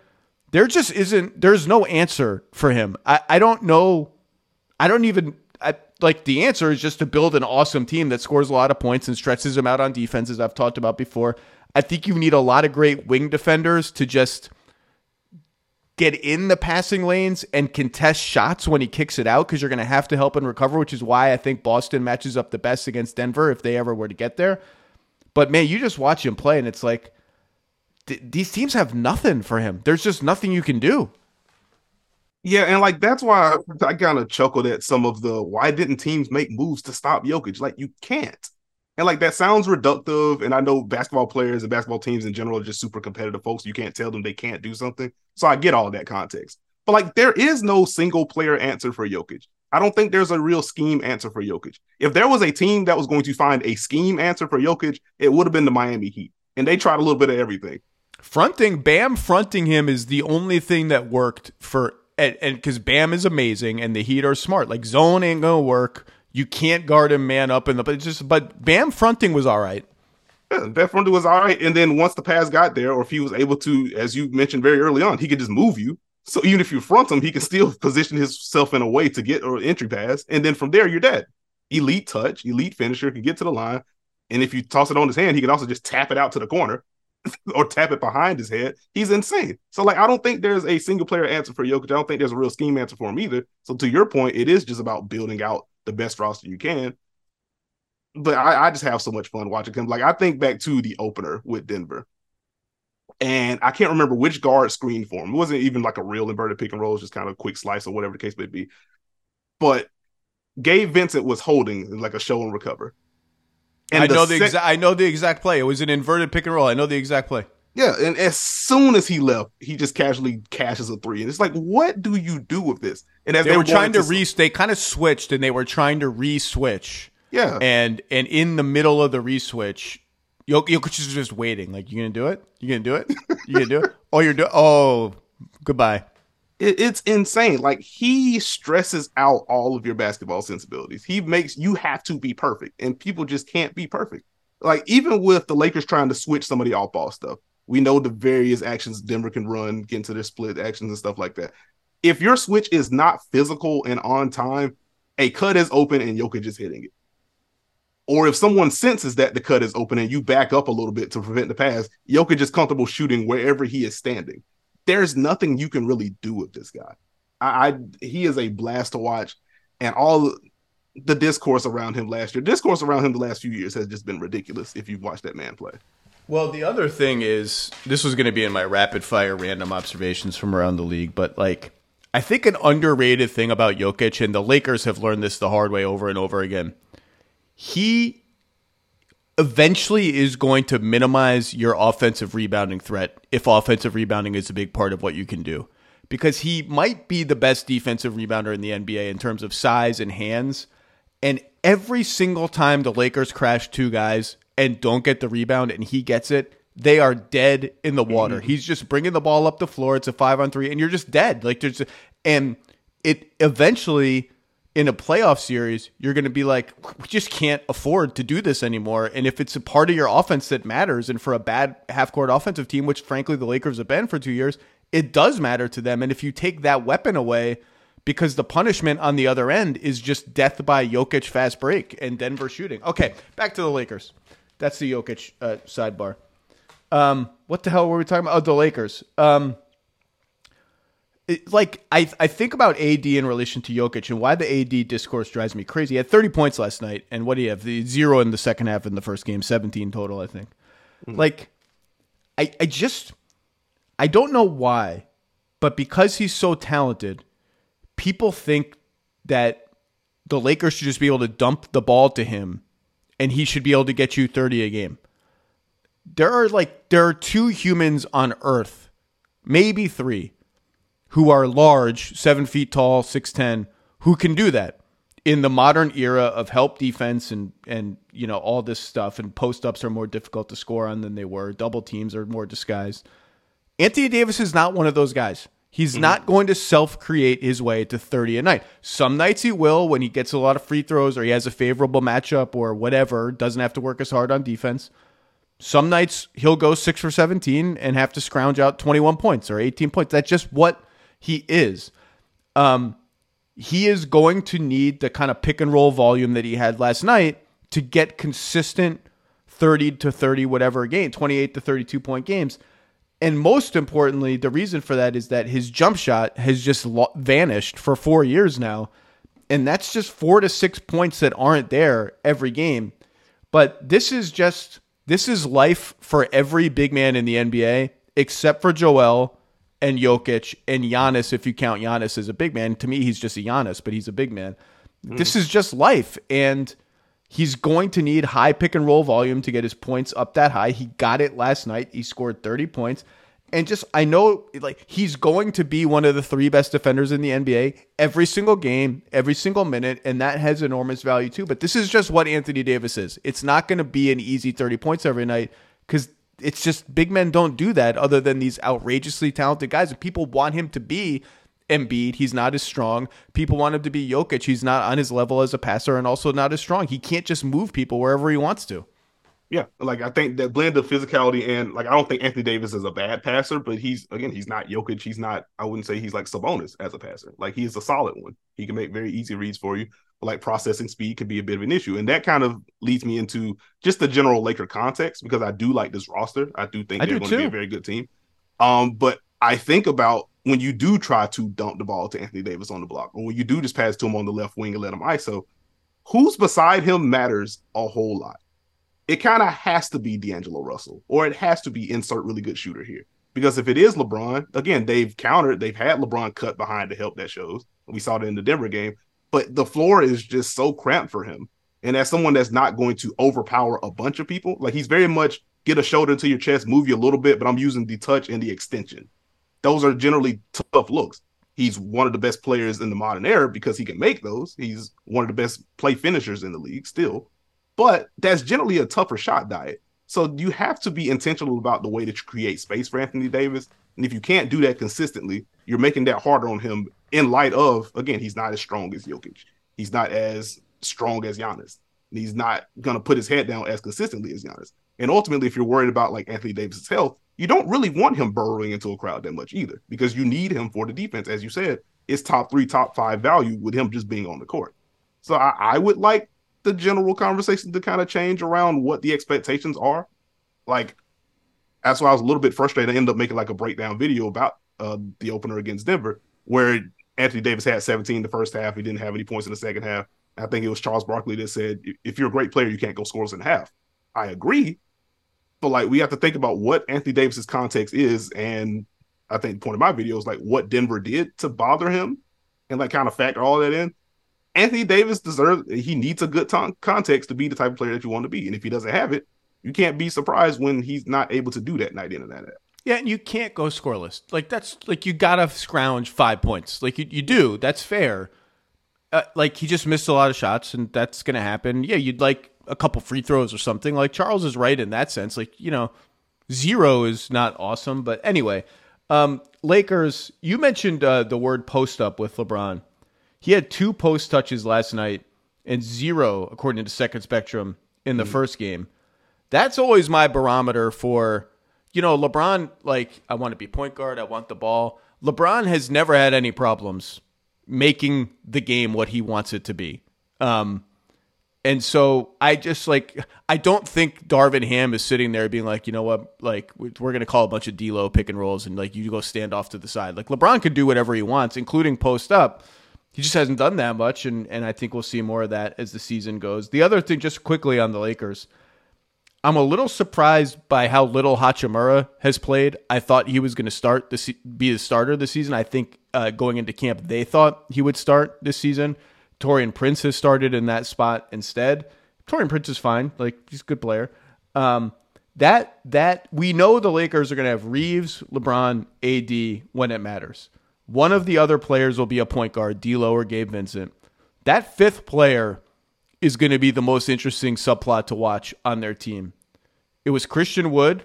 Speaker 2: there just isn't. There's no answer for him. I I don't know. I don't even. I, like the answer is just to build an awesome team that scores a lot of points and stretches him out on defense, as I've talked about before. I think you need a lot of great wing defenders to just get in the passing lanes and contest shots when he kicks it out because you're going to have to help and recover, which is why I think Boston matches up the best against Denver if they ever were to get there. But man, you just watch him play and it's like th- these teams have nothing for him. There's just nothing you can do.
Speaker 3: Yeah, and like that's why I kind of chuckled at some of the why didn't teams make moves to stop Jokic? Like you can't. And like that sounds reductive. And I know basketball players and basketball teams in general are just super competitive folks. You can't tell them they can't do something. So I get all that context. But like there is no single player answer for Jokic. I don't think there's a real scheme answer for Jokic. If there was a team that was going to find a scheme answer for Jokic, it would have been the Miami Heat. And they tried a little bit of everything.
Speaker 2: Fronting Bam fronting him is the only thing that worked for and because Bam is amazing and the Heat are smart. Like zone ain't gonna work. You can't guard him man up in the but just but Bam fronting was all right.
Speaker 3: Yeah, that fronting was all right. And then once the pass got there, or if he was able to, as you mentioned very early on, he could just move you. So even if you front him, he can still position himself in a way to get an entry pass. And then from there, you're dead. Elite touch, elite finisher, can get to the line. And if you toss it on his hand, he can also just tap it out to the corner or tap it behind his head. He's insane. So, like, I don't think there's a single player answer for Jokic. I don't think there's a real scheme answer for him either. So, to your point, it is just about building out the best roster you can. But I, I just have so much fun watching him. Like, I think back to the opener with Denver. And I can't remember which guard screened for him. It wasn't even like a real inverted pick and roll, just kind of quick slice or whatever the case may be. But Gabe Vincent was holding like a show and recover.
Speaker 2: And I know the sec- exact. I know the exact play. It was an inverted pick and roll. I know the exact play.
Speaker 3: Yeah, and as soon as he left, he just casually cashes a three, and it's like, what do you do with this? And
Speaker 2: as they, they were trying to, to re, they kind of switched, and they were trying to re-switch.
Speaker 3: Yeah,
Speaker 2: and and in the middle of the re-switch, Jokic is just waiting. Like, you gonna do it? You gonna do it? You gonna do it? Oh, you're doing. Oh, goodbye
Speaker 3: it, it's insane. Like he stresses out all of your basketball sensibilities. He makes you have to be perfect, and people just can't be perfect. Like even with the Lakers trying to switch some of the off ball stuff, we know the various actions Denver can run, get into their split actions and stuff like that. If your switch is not physical and on time, a cut is open and Jokic is hitting it. Or if someone senses that the cut is open and you back up a little bit to prevent the pass, Jokic is comfortable shooting wherever he is standing there's nothing you can really do with this guy. I, I he is a blast to watch, and all the discourse around him last year, discourse around him the last few years has just been ridiculous. If you've watched that man play.
Speaker 2: Well, the other thing is, this was going to be in my rapid fire random observations from around the league, but like, I think an underrated thing about Jokic, and the Lakers have learned this the hard way over and over again. He eventually is going to minimize your offensive rebounding threat if offensive rebounding is a big part of what you can do. Because he might be the best defensive rebounder in the NBA in terms of size and hands. And every single time the Lakers crash two guys and don't get the rebound and he gets it, they are dead in the water. Mm-hmm. He's just bringing the ball up the floor. It's a five on three, and you're just dead. Like there's, and it eventually in a playoff series, you're going to be like, we just can't afford to do this anymore. And if it's a part of your offense that matters, and for a bad half court offensive team, which frankly the Lakers have been for two years, it does matter to them. And if you take that weapon away, because the punishment on the other end is just death by Jokic fast break and Denver shooting. Okay, back to the Lakers. That's the Jokic uh, sidebar. Um, what the hell were we talking about? Oh, the Lakers. Um, it, like I I think about AD in relation to Jokic and why the AD discourse drives me crazy. He had 30 points last night, and what do you have? The zero in the second half in the first game, 17 total, I think. Mm. Like, I I just I don't know why, but because he's so talented, people think that the Lakers should just be able to dump the ball to him, and he should be able to get you 30 a game. There are like there are two humans on Earth, maybe three who are large, seven feet tall, 6'10, who can do that in the modern era of help defense and, and you know, all this stuff. And post ups are more difficult to score on than they were, double teams are more disguised. Anthony Davis is not one of those guys. He's mm-hmm. not going to self create his way to 30 a night. Some nights he will when he gets a lot of free throws or he has a favorable matchup or whatever, doesn't have to work as hard on defense. Some nights he'll go 6 for 17 and have to scrounge out 21 points or 18 points. That's just what he is. Um, he is going to need the kind of pick and roll volume that he had last night to get consistent 30 to 30 whatever game, 28 to 32 point games. And most importantly, the reason for that is that his jump shot has just lo- vanished for 4 years now. And that's just 4 to 6 points that aren't there every game. But this is just this is life for every big man in the NBA except for Joel and Jokic and Giannis, if you count Giannis as a big man. To me, he's just a Giannis, but he's a big man. Mm. This is just life. And he's going to need high pick and roll volume to get his points up that high. He got it last night. He scored 30 points. And just, I know, like, he's going to be one of the three best defenders in the NBA every single game, every single minute. And that has enormous value too. But this is just what Anthony Davis is. It's not going to be an easy 30 points every night because it's just big men don't do that other than these outrageously talented guys. And people want him to be Embiid. He's not as strong. People want him to be Jokic. He's not on his level as a passer and also not as strong. He can't just move people wherever he wants to.
Speaker 3: Yeah, like I think that blend of physicality and like I don't think Anthony Davis is a bad passer, but he's again he's not Jokic. He's not. I wouldn't say he's like Sabonis as a passer. Like he is a solid one. He can make very easy reads for you. Like processing speed could be a bit of an issue, and that kind of leads me into just the general Laker context because I do like this roster. I do think
Speaker 2: I
Speaker 3: they're
Speaker 2: do
Speaker 3: going to be a very good team. Um, but I think about when you do try to dump the ball to Anthony Davis on the block, or when you do just pass to him on the left wing and let him ISO, who's beside him matters a whole lot it kind of has to be D'Angelo Russell, or it has to be insert really good shooter here. Because if it is LeBron, again, they've countered, they've had LeBron cut behind to help that shows. We saw it in the Denver game, but the floor is just so cramped for him. And as someone that's not going to overpower a bunch of people, like he's very much get a shoulder to your chest, move you a little bit, but I'm using the touch and the extension. Those are generally tough looks. He's one of the best players in the modern era because he can make those. He's one of the best play finishers in the league still but that's generally a tougher shot diet. So you have to be intentional about the way that you create space for Anthony Davis. And if you can't do that consistently, you're making that harder on him in light of, again, he's not as strong as Jokic. He's not as strong as Giannis. And he's not going to put his head down as consistently as Giannis. And ultimately, if you're worried about like Anthony Davis's health, you don't really want him burrowing into a crowd that much either, because you need him for the defense. As you said, it's top three, top five value with him just being on the court. So I, I would like the general conversation to kind of change around what the expectations are. Like, that's why I was a little bit frustrated. I ended up making like a breakdown video about uh, the opener against Denver, where Anthony Davis had 17 the first half. He didn't have any points in the second half. I think it was Charles Barkley that said, if you're a great player, you can't go scoreless in half. I agree. But like, we have to think about what Anthony Davis's context is. And I think the point of my video is like what Denver did to bother him and like kind of factor all that in. Anthony Davis deserves he needs a good context to be the type of player that you want to be. And if he doesn't have it, you can't be surprised when he's not able to do that night in and night out.
Speaker 2: Yeah, and you can't go scoreless. Like that's like you gotta scrounge five points. Like you, you do. That's fair. Uh, like he just missed a lot of shots, and that's gonna happen. Yeah, you'd like a couple free throws or something. Like Charles is right in that sense. Like you know, zero is not awesome, but anyway, um, Lakers. You mentioned uh, the word post up with LeBron. He had two post touches last night and zero, according to Second Spectrum, in the mm. first game. That's always my barometer for, you know, LeBron, like, I want to be point guard, I want the ball. LeBron has never had any problems making the game what he wants it to be. Um, and so I just like I don't think Darvin Ham is sitting there being like, you know what, like we're gonna call a bunch of D'Lo pick and rolls and like you go stand off to the side. Like LeBron can do whatever he wants, including post up he just hasn't done that much, and and I think we'll see more of that as the season goes. The other thing, just quickly on the Lakers, I'm a little surprised by how little Hachimura has played. I thought he was going to start be the starter this season. I think uh, going into camp they thought he would start this season. Taurean Prince has started in that spot instead. Taurean Prince is fine, like he's a good player. Um, that that we know the Lakers are going to have Reaves, LeBron, AD when it matters. One of the other players will be a point guard, D'Lo or Gabe Vincent. That fifth player is going to be the most interesting subplot to watch on their team. It was Christian Wood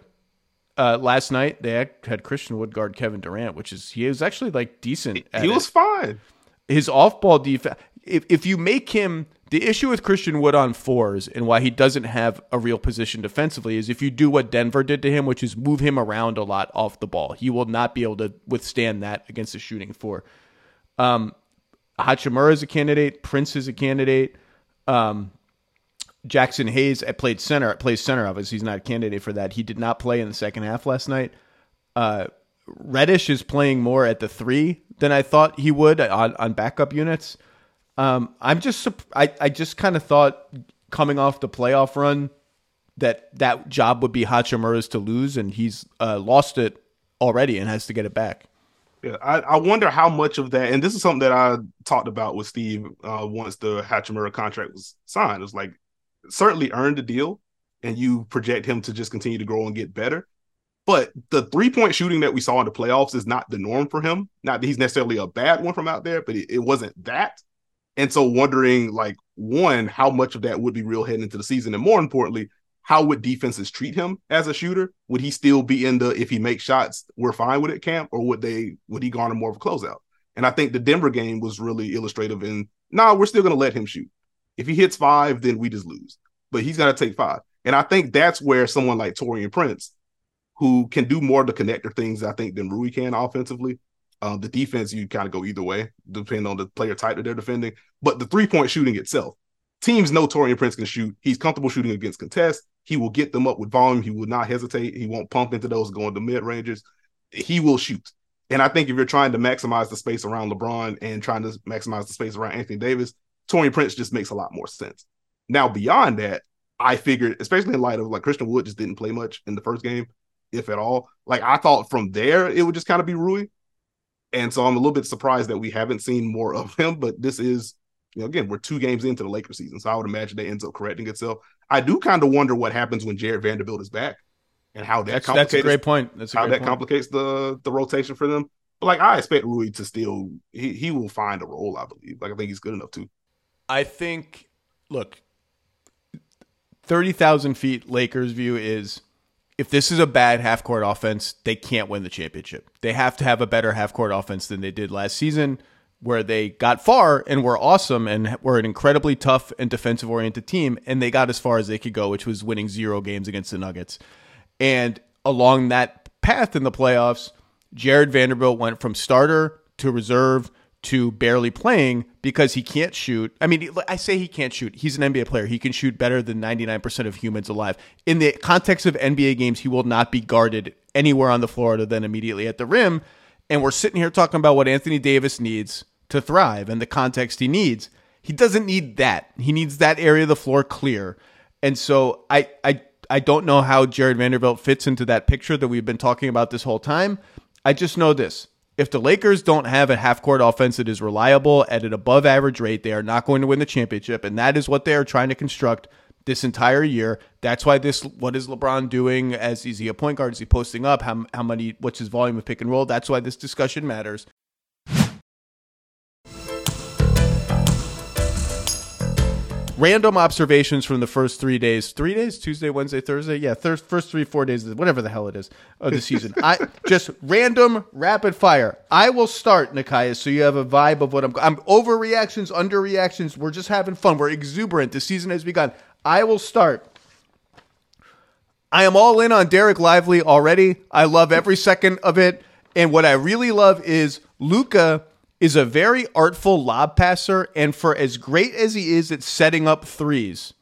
Speaker 2: uh, last night. They had Christian Wood guard Kevin Durant, which is he was actually like decent.
Speaker 3: he was
Speaker 2: it.
Speaker 3: fine.
Speaker 2: His off ball defense. If if you make him the issue with Christian Wood on fours and why he doesn't have a real position defensively is if you do what Denver did to him, which is move him around a lot off the ball, he will not be able to withstand that against a shooting four. Um, Hachimura is a candidate. Prince is a candidate. Um, Jaxson Hayes played center. Plays center. Obviously, he's not a candidate for that. He did not play in the second half last night. Uh, Reddish is playing more at the three than I thought he would on, on backup units. Um, I'm just I I just kind of thought coming off the playoff run that that job would be Hachimura's to lose, and he's uh, lost it already and has to get it back.
Speaker 3: Yeah, I, I wonder how much of that, and this is something that I talked about with Steve uh, once the Hachimura contract was signed. It was like certainly earned the deal, and you project him to just continue to grow and get better. But the three point shooting that we saw in the playoffs is not the norm for him. Not that he's necessarily a bad one from out there, but it, it wasn't that. And so wondering like one, how much of that would be real heading into the season, and more importantly, how would defenses treat him as a shooter? Would he still be in the if he makes shots, we're fine with it camp, or would they would he garner more of a closeout? And I think the Denver game was really illustrative in no, nah, we're still gonna let him shoot. If he hits five, then we just lose. But he's gonna take five. And I think that's where someone like Taurean Prince, who can do more of the connector things, I think, than Rui can offensively. Um, the defense, you kind of go either way, depending on the player type that they're defending. But the three point shooting itself, teams know Taurean Prince can shoot. He's comfortable shooting against contests. He will get them up with volume. He will not hesitate. He won't pump into those going to mid ranges. He will shoot. And I think if you're trying to maximize the space around LeBron and trying to maximize the space around Anthony Davis, Taurean Prince just makes a lot more sense. Now, beyond that, I figured, especially in light of like Christian Wood just didn't play much in the first game, if at all. Like I thought from there it would just kind of be Rui. And so I'm a little bit surprised that we haven't seen more of him. But this is, you know, again, we're two games into the Lakers season. So I would imagine that ends up correcting itself. I do kind of wonder what happens when Jared Vanderbilt is back and how that
Speaker 2: that's, that's a great point. That's
Speaker 3: how that
Speaker 2: point.
Speaker 3: complicates the the rotation for them. But like I expect Rui to still he he will find a role, I believe. Like I think he's good enough to.
Speaker 2: I think look, 30,000 feet Lakers view is if this is a bad half court offense, they can't win the championship. They have to have a better half court offense than they did last season, where they got far and were awesome and were an incredibly tough and defensive oriented team. And they got as far as they could go, which was winning zero games against the Nuggets. And along that path in the playoffs, Jared Vanderbilt went from starter to reserve to barely playing because he can't shoot. I mean, I say he can't shoot. He's an NBA player. He can shoot better than 99% of humans alive. In the context of NBA games, he will not be guarded anywhere on the floor other than immediately at the rim. And we're sitting here talking about what Anthony Davis needs to thrive and the context he needs. He doesn't need that. He needs that area of the floor clear. And so I I I don't know how Jared Vanderbilt fits into that picture that we've been talking about this whole time. I just know this if the Lakers don't have a half court offense that is reliable at an above average rate, they are not going to win the championship. And that is what they are trying to construct this entire year. That's why this what is LeBron doing as is he a point guard? Is he posting up? How how many what's his volume of pick and roll? That's why this discussion matters. Random observations from the first three days, three days, Tuesday, Wednesday, Thursday, yeah, thir- first three, four days, whatever the hell it is of the season. I just random rapid fire. I will start, Nekias, so you have a vibe of what I'm. I'm overreactions, underreactions. We're just having fun. We're exuberant. The season has begun. I will start. I am all in on Dereck Lively already. I love every second of it. And what I really love is Luka is a very artful lob passer, and for as great as he is at setting up threes,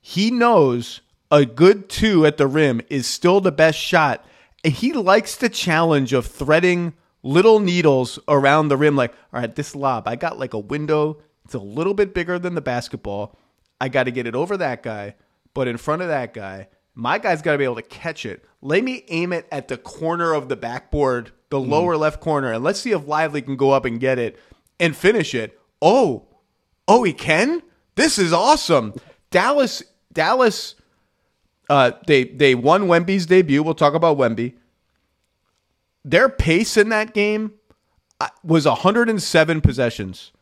Speaker 2: he knows a good two at the rim is still the best shot. And he likes the challenge of threading little needles around the rim. Like, all right, this lob, I got like a window. It's a little bit bigger than the basketball. I got to get it over that guy, but in front of that guy, my guy's got to be able to catch it. Let me aim it at the corner of the backboard the mm. lower left corner, and let's see if Lively can go up and get it and finish it. Oh, oh, he can. This is awesome. Dallas, Dallas. Uh, they they won Wemby's debut. We'll talk about Wemby. Their pace in that game uh, was 107 possessions.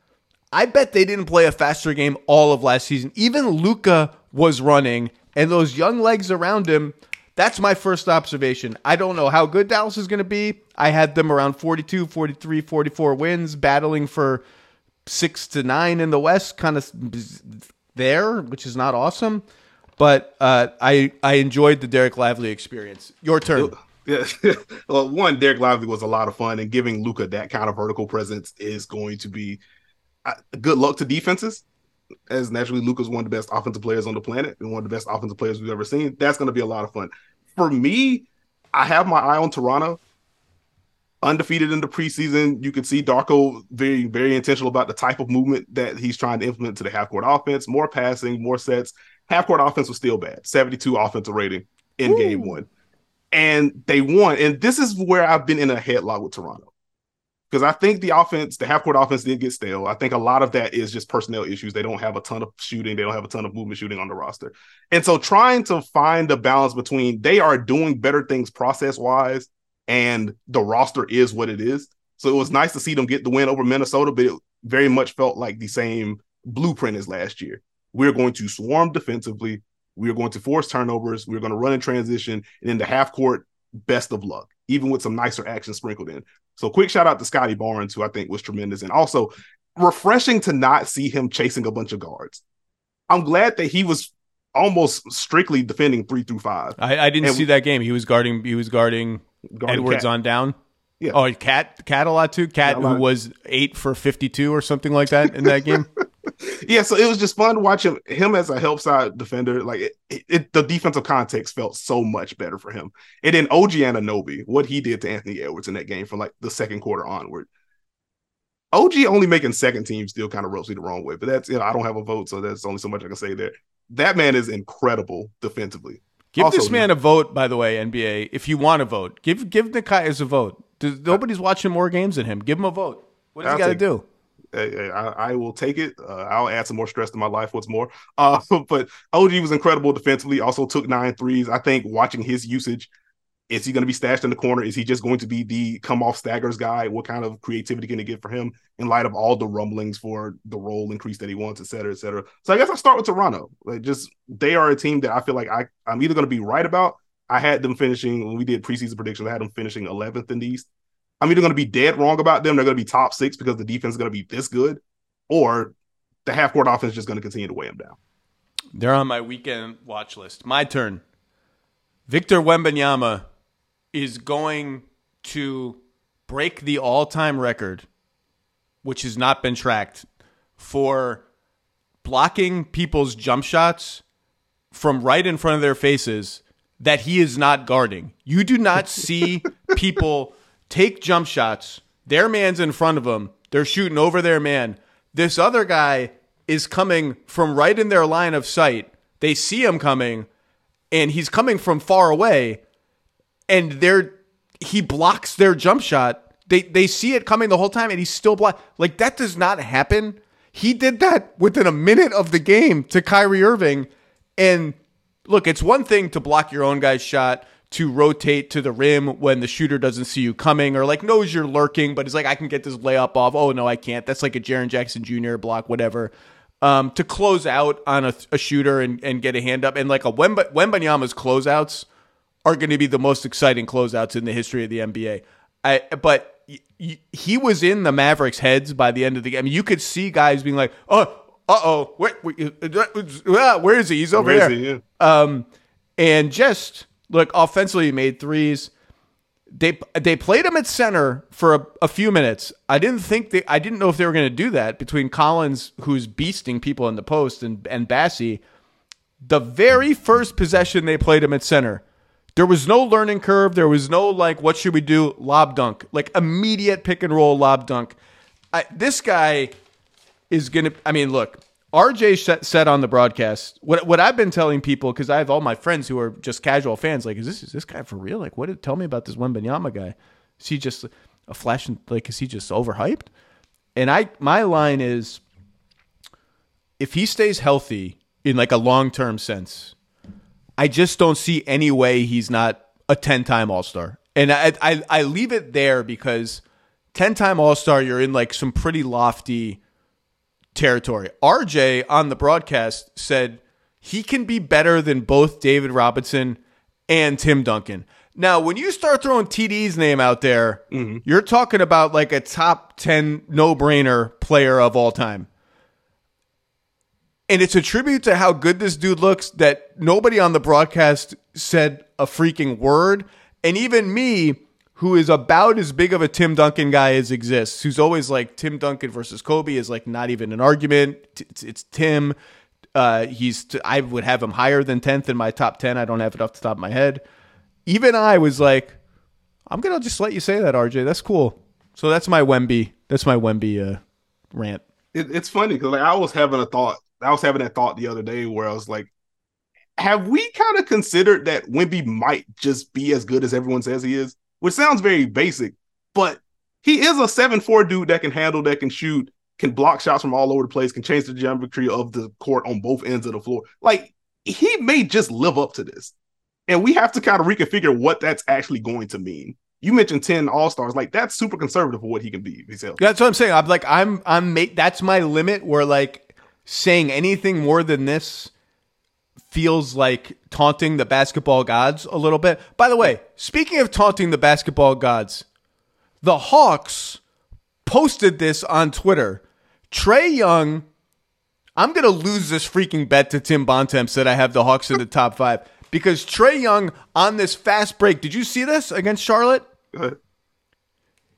Speaker 2: I bet they didn't play a faster game all of last season. Even Luka was running, and those young legs around him that's my first observation. I don't know how good Dallas is going to be. I had them around 42, 43, 44 wins, battling for six to nine in the West, kind of there, which is not awesome. But uh, I I enjoyed the Dereck Lively experience. Your turn.
Speaker 3: Well, one, Dereck Lively was a lot of fun, and giving Luka that kind of vertical presence is going to be uh, good luck to defenses as naturally Luka's one of the best offensive players on the planet and one of the best offensive players we've ever seen. That's going to be a lot of fun. For me, I have my eye on Toronto. Undefeated in the preseason, you can see Darko very, very intentional about the type of movement that he's trying to implement to the half court offense. More passing, more sets. Half court offense was still bad. 72 offensive rating in Ooh. game one. And they won. And this is where I've been in a headlock with Toronto because I think the offense, the half court offense did get stale. I think a lot of that is just personnel issues. They don't have a ton of shooting, they don't have a ton of movement shooting on the roster. And so trying to find a balance between they are doing better things process wise and the roster is what it is. So it was nice to see them get the win over Minnesota, but it very much felt like the same blueprint as last year. We're going to swarm defensively. We are going to force turnovers. We're going to run in transition, and in the half court, best of luck, even with some nicer action sprinkled in. So, quick shout out to Scottie Barnes, who I think was tremendous, and also refreshing to not see him chasing a bunch of guards. I'm glad that he was almost strictly defending three through five.
Speaker 2: I, I didn't
Speaker 3: And
Speaker 2: see that game. He was guarding. He was guarding,
Speaker 3: Guarding
Speaker 2: Edwards
Speaker 3: KAT.
Speaker 2: on down.
Speaker 3: Yeah.
Speaker 2: Oh, KAT, KAT a lot too. KAT
Speaker 3: Yeah, a lot.
Speaker 2: who was eight for fifty-two or something like that in that game.
Speaker 3: yeah, so it was just fun to watch him him as a help side defender. Like it, it, it- the defensive context felt so much better for him. And then OG Anunoby, what he did to Anthony Edwards in that game from like the second quarter onward. OG only making second team still kind of rubs me the wrong way, but that's you know I don't have a vote, so that's only so much I can say there. That man is incredible defensively.
Speaker 2: Give
Speaker 3: Also,
Speaker 2: this man a vote, by the way, NBA. If you want to vote, give give Nekias a vote. Does, nobody's watching more games than him. Give him a vote. What does
Speaker 3: I'll
Speaker 2: he got to do?
Speaker 3: I, I will take it. Uh, I'll add some more stress to my life. What's more, uh, but OG was incredible defensively. Also took nine threes. I think watching his usage, is he going to be stashed in the corner? Is he just going to be the come off staggers guy? What kind of creativity can he get for him in light of all the rumblings for the role increase that he wants, et cetera, et cetera? So I guess I'll start with Toronto. Like just they are a team that I feel like I I'm either going to be right about. I had them finishing when we did preseason predictions. I had them finishing 11th in the East. I'm either going to be dead wrong about them. They're going to be top six because the defense is going to be this good, or the half court offense is just going to continue to weigh them down.
Speaker 2: They're on my weekend watch list. My turn. Victor Wembanyama is going to break the all-time record, which has not been tracked, for blocking people's jump shots from right in front of their faces that he is not guarding. You do not see people take jump shots. Their man's in front of them. They're shooting over their man. This other guy is coming from right in their line of sight. They see him coming and he's coming from far away and they're he blocks their jump shot. They they see it coming the whole time and he's still block. Like that does not happen. He did that within a minute of the game to Kyrie Irving. And look, it's one thing to block your own guy's shot, to rotate to the rim when the shooter doesn't see you coming or like knows you're lurking, but he's like, I can get this layup off. Oh no, I can't. That's like a Jaren Jackson Jr. block, whatever. Um, to close out on a, a shooter and, and get a hand up. And like a Wemba, Wembanyama's closeouts are going to be the most exciting closeouts in the history of the NBA. I, but he was in the Mavericks' heads by the end of the game. I mean, you could see guys being like, "Oh, uh oh, where, where, where is he? He's over
Speaker 3: Where
Speaker 2: there."
Speaker 3: he? Yeah.
Speaker 2: Um, and just look offensively, he made threes. They they played him at center for a, a few minutes. I didn't think they. I didn't know if they were going to do that between Collins, who's beasting people in the post, and and Bassey. The very first possession they played him at center, there was no learning curve. There was no like, what should we do? Lob dunk, like immediate pick and roll lob dunk. I, this guy is gonna. I mean, look, RJ said on the broadcast what what I've been telling people because I have all my friends who are just casual fans. Like, is this is this guy for real? Like, what? Did, tell me about this Wembanyama guy. Is he just a flash? and- Like, is he just overhyped? And I, my line is, if he stays healthy in like a long term sense, I just don't see any way he's not a 10 time All Star. And I, I, I leave it there because 10 time All Star, you're in like some pretty lofty territory. RJ on the broadcast said he can be better than both David Robinson and Tim Duncan. Now, when you start throwing TD's name out there, mm-hmm. you're talking about like a top 10 no brainer player of all time. And it's a tribute to how good this dude looks that nobody on the broadcast said a freaking word. And even me, who is about as big of a Tim Duncan guy as exists, who's always like Tim Duncan versus Kobe is like not even an argument. It's, it's Tim. Uh, he's I would have him higher than 10th in my top 10. I don't have it off the top of my head. Even I was like, I'm gonna just let you say that, RJ. That's cool. So that's my Wemby. That's my Wemby uh, rant.
Speaker 3: it, it's funny because like I was having a thought. I was having that thought the other day where I was like, have we kind of considered that Wemby might just be as good as everyone says he is? Which sounds very basic, but he is a seven four dude that can handle, that can shoot, can block shots from all over the place, can change the geometry of the court on both ends of the floor. Like he may just live up to this, and we have to kind of reconfigure what that's actually going to mean. You mentioned ten All Stars, like that's super conservative for what he can be. Himself.
Speaker 2: That's what I'm saying. I'm like, I'm, I'm, that's my limit where like saying anything more than this feels like taunting the basketball gods a little bit. By the way, speaking of taunting the basketball gods, the Hawks posted this on Twitter. Trae Young, I'm going to lose this freaking bet to Tim Bontemps that I have the Hawks in the top five because Trae Young on this fast break. Did you see this against Charlotte?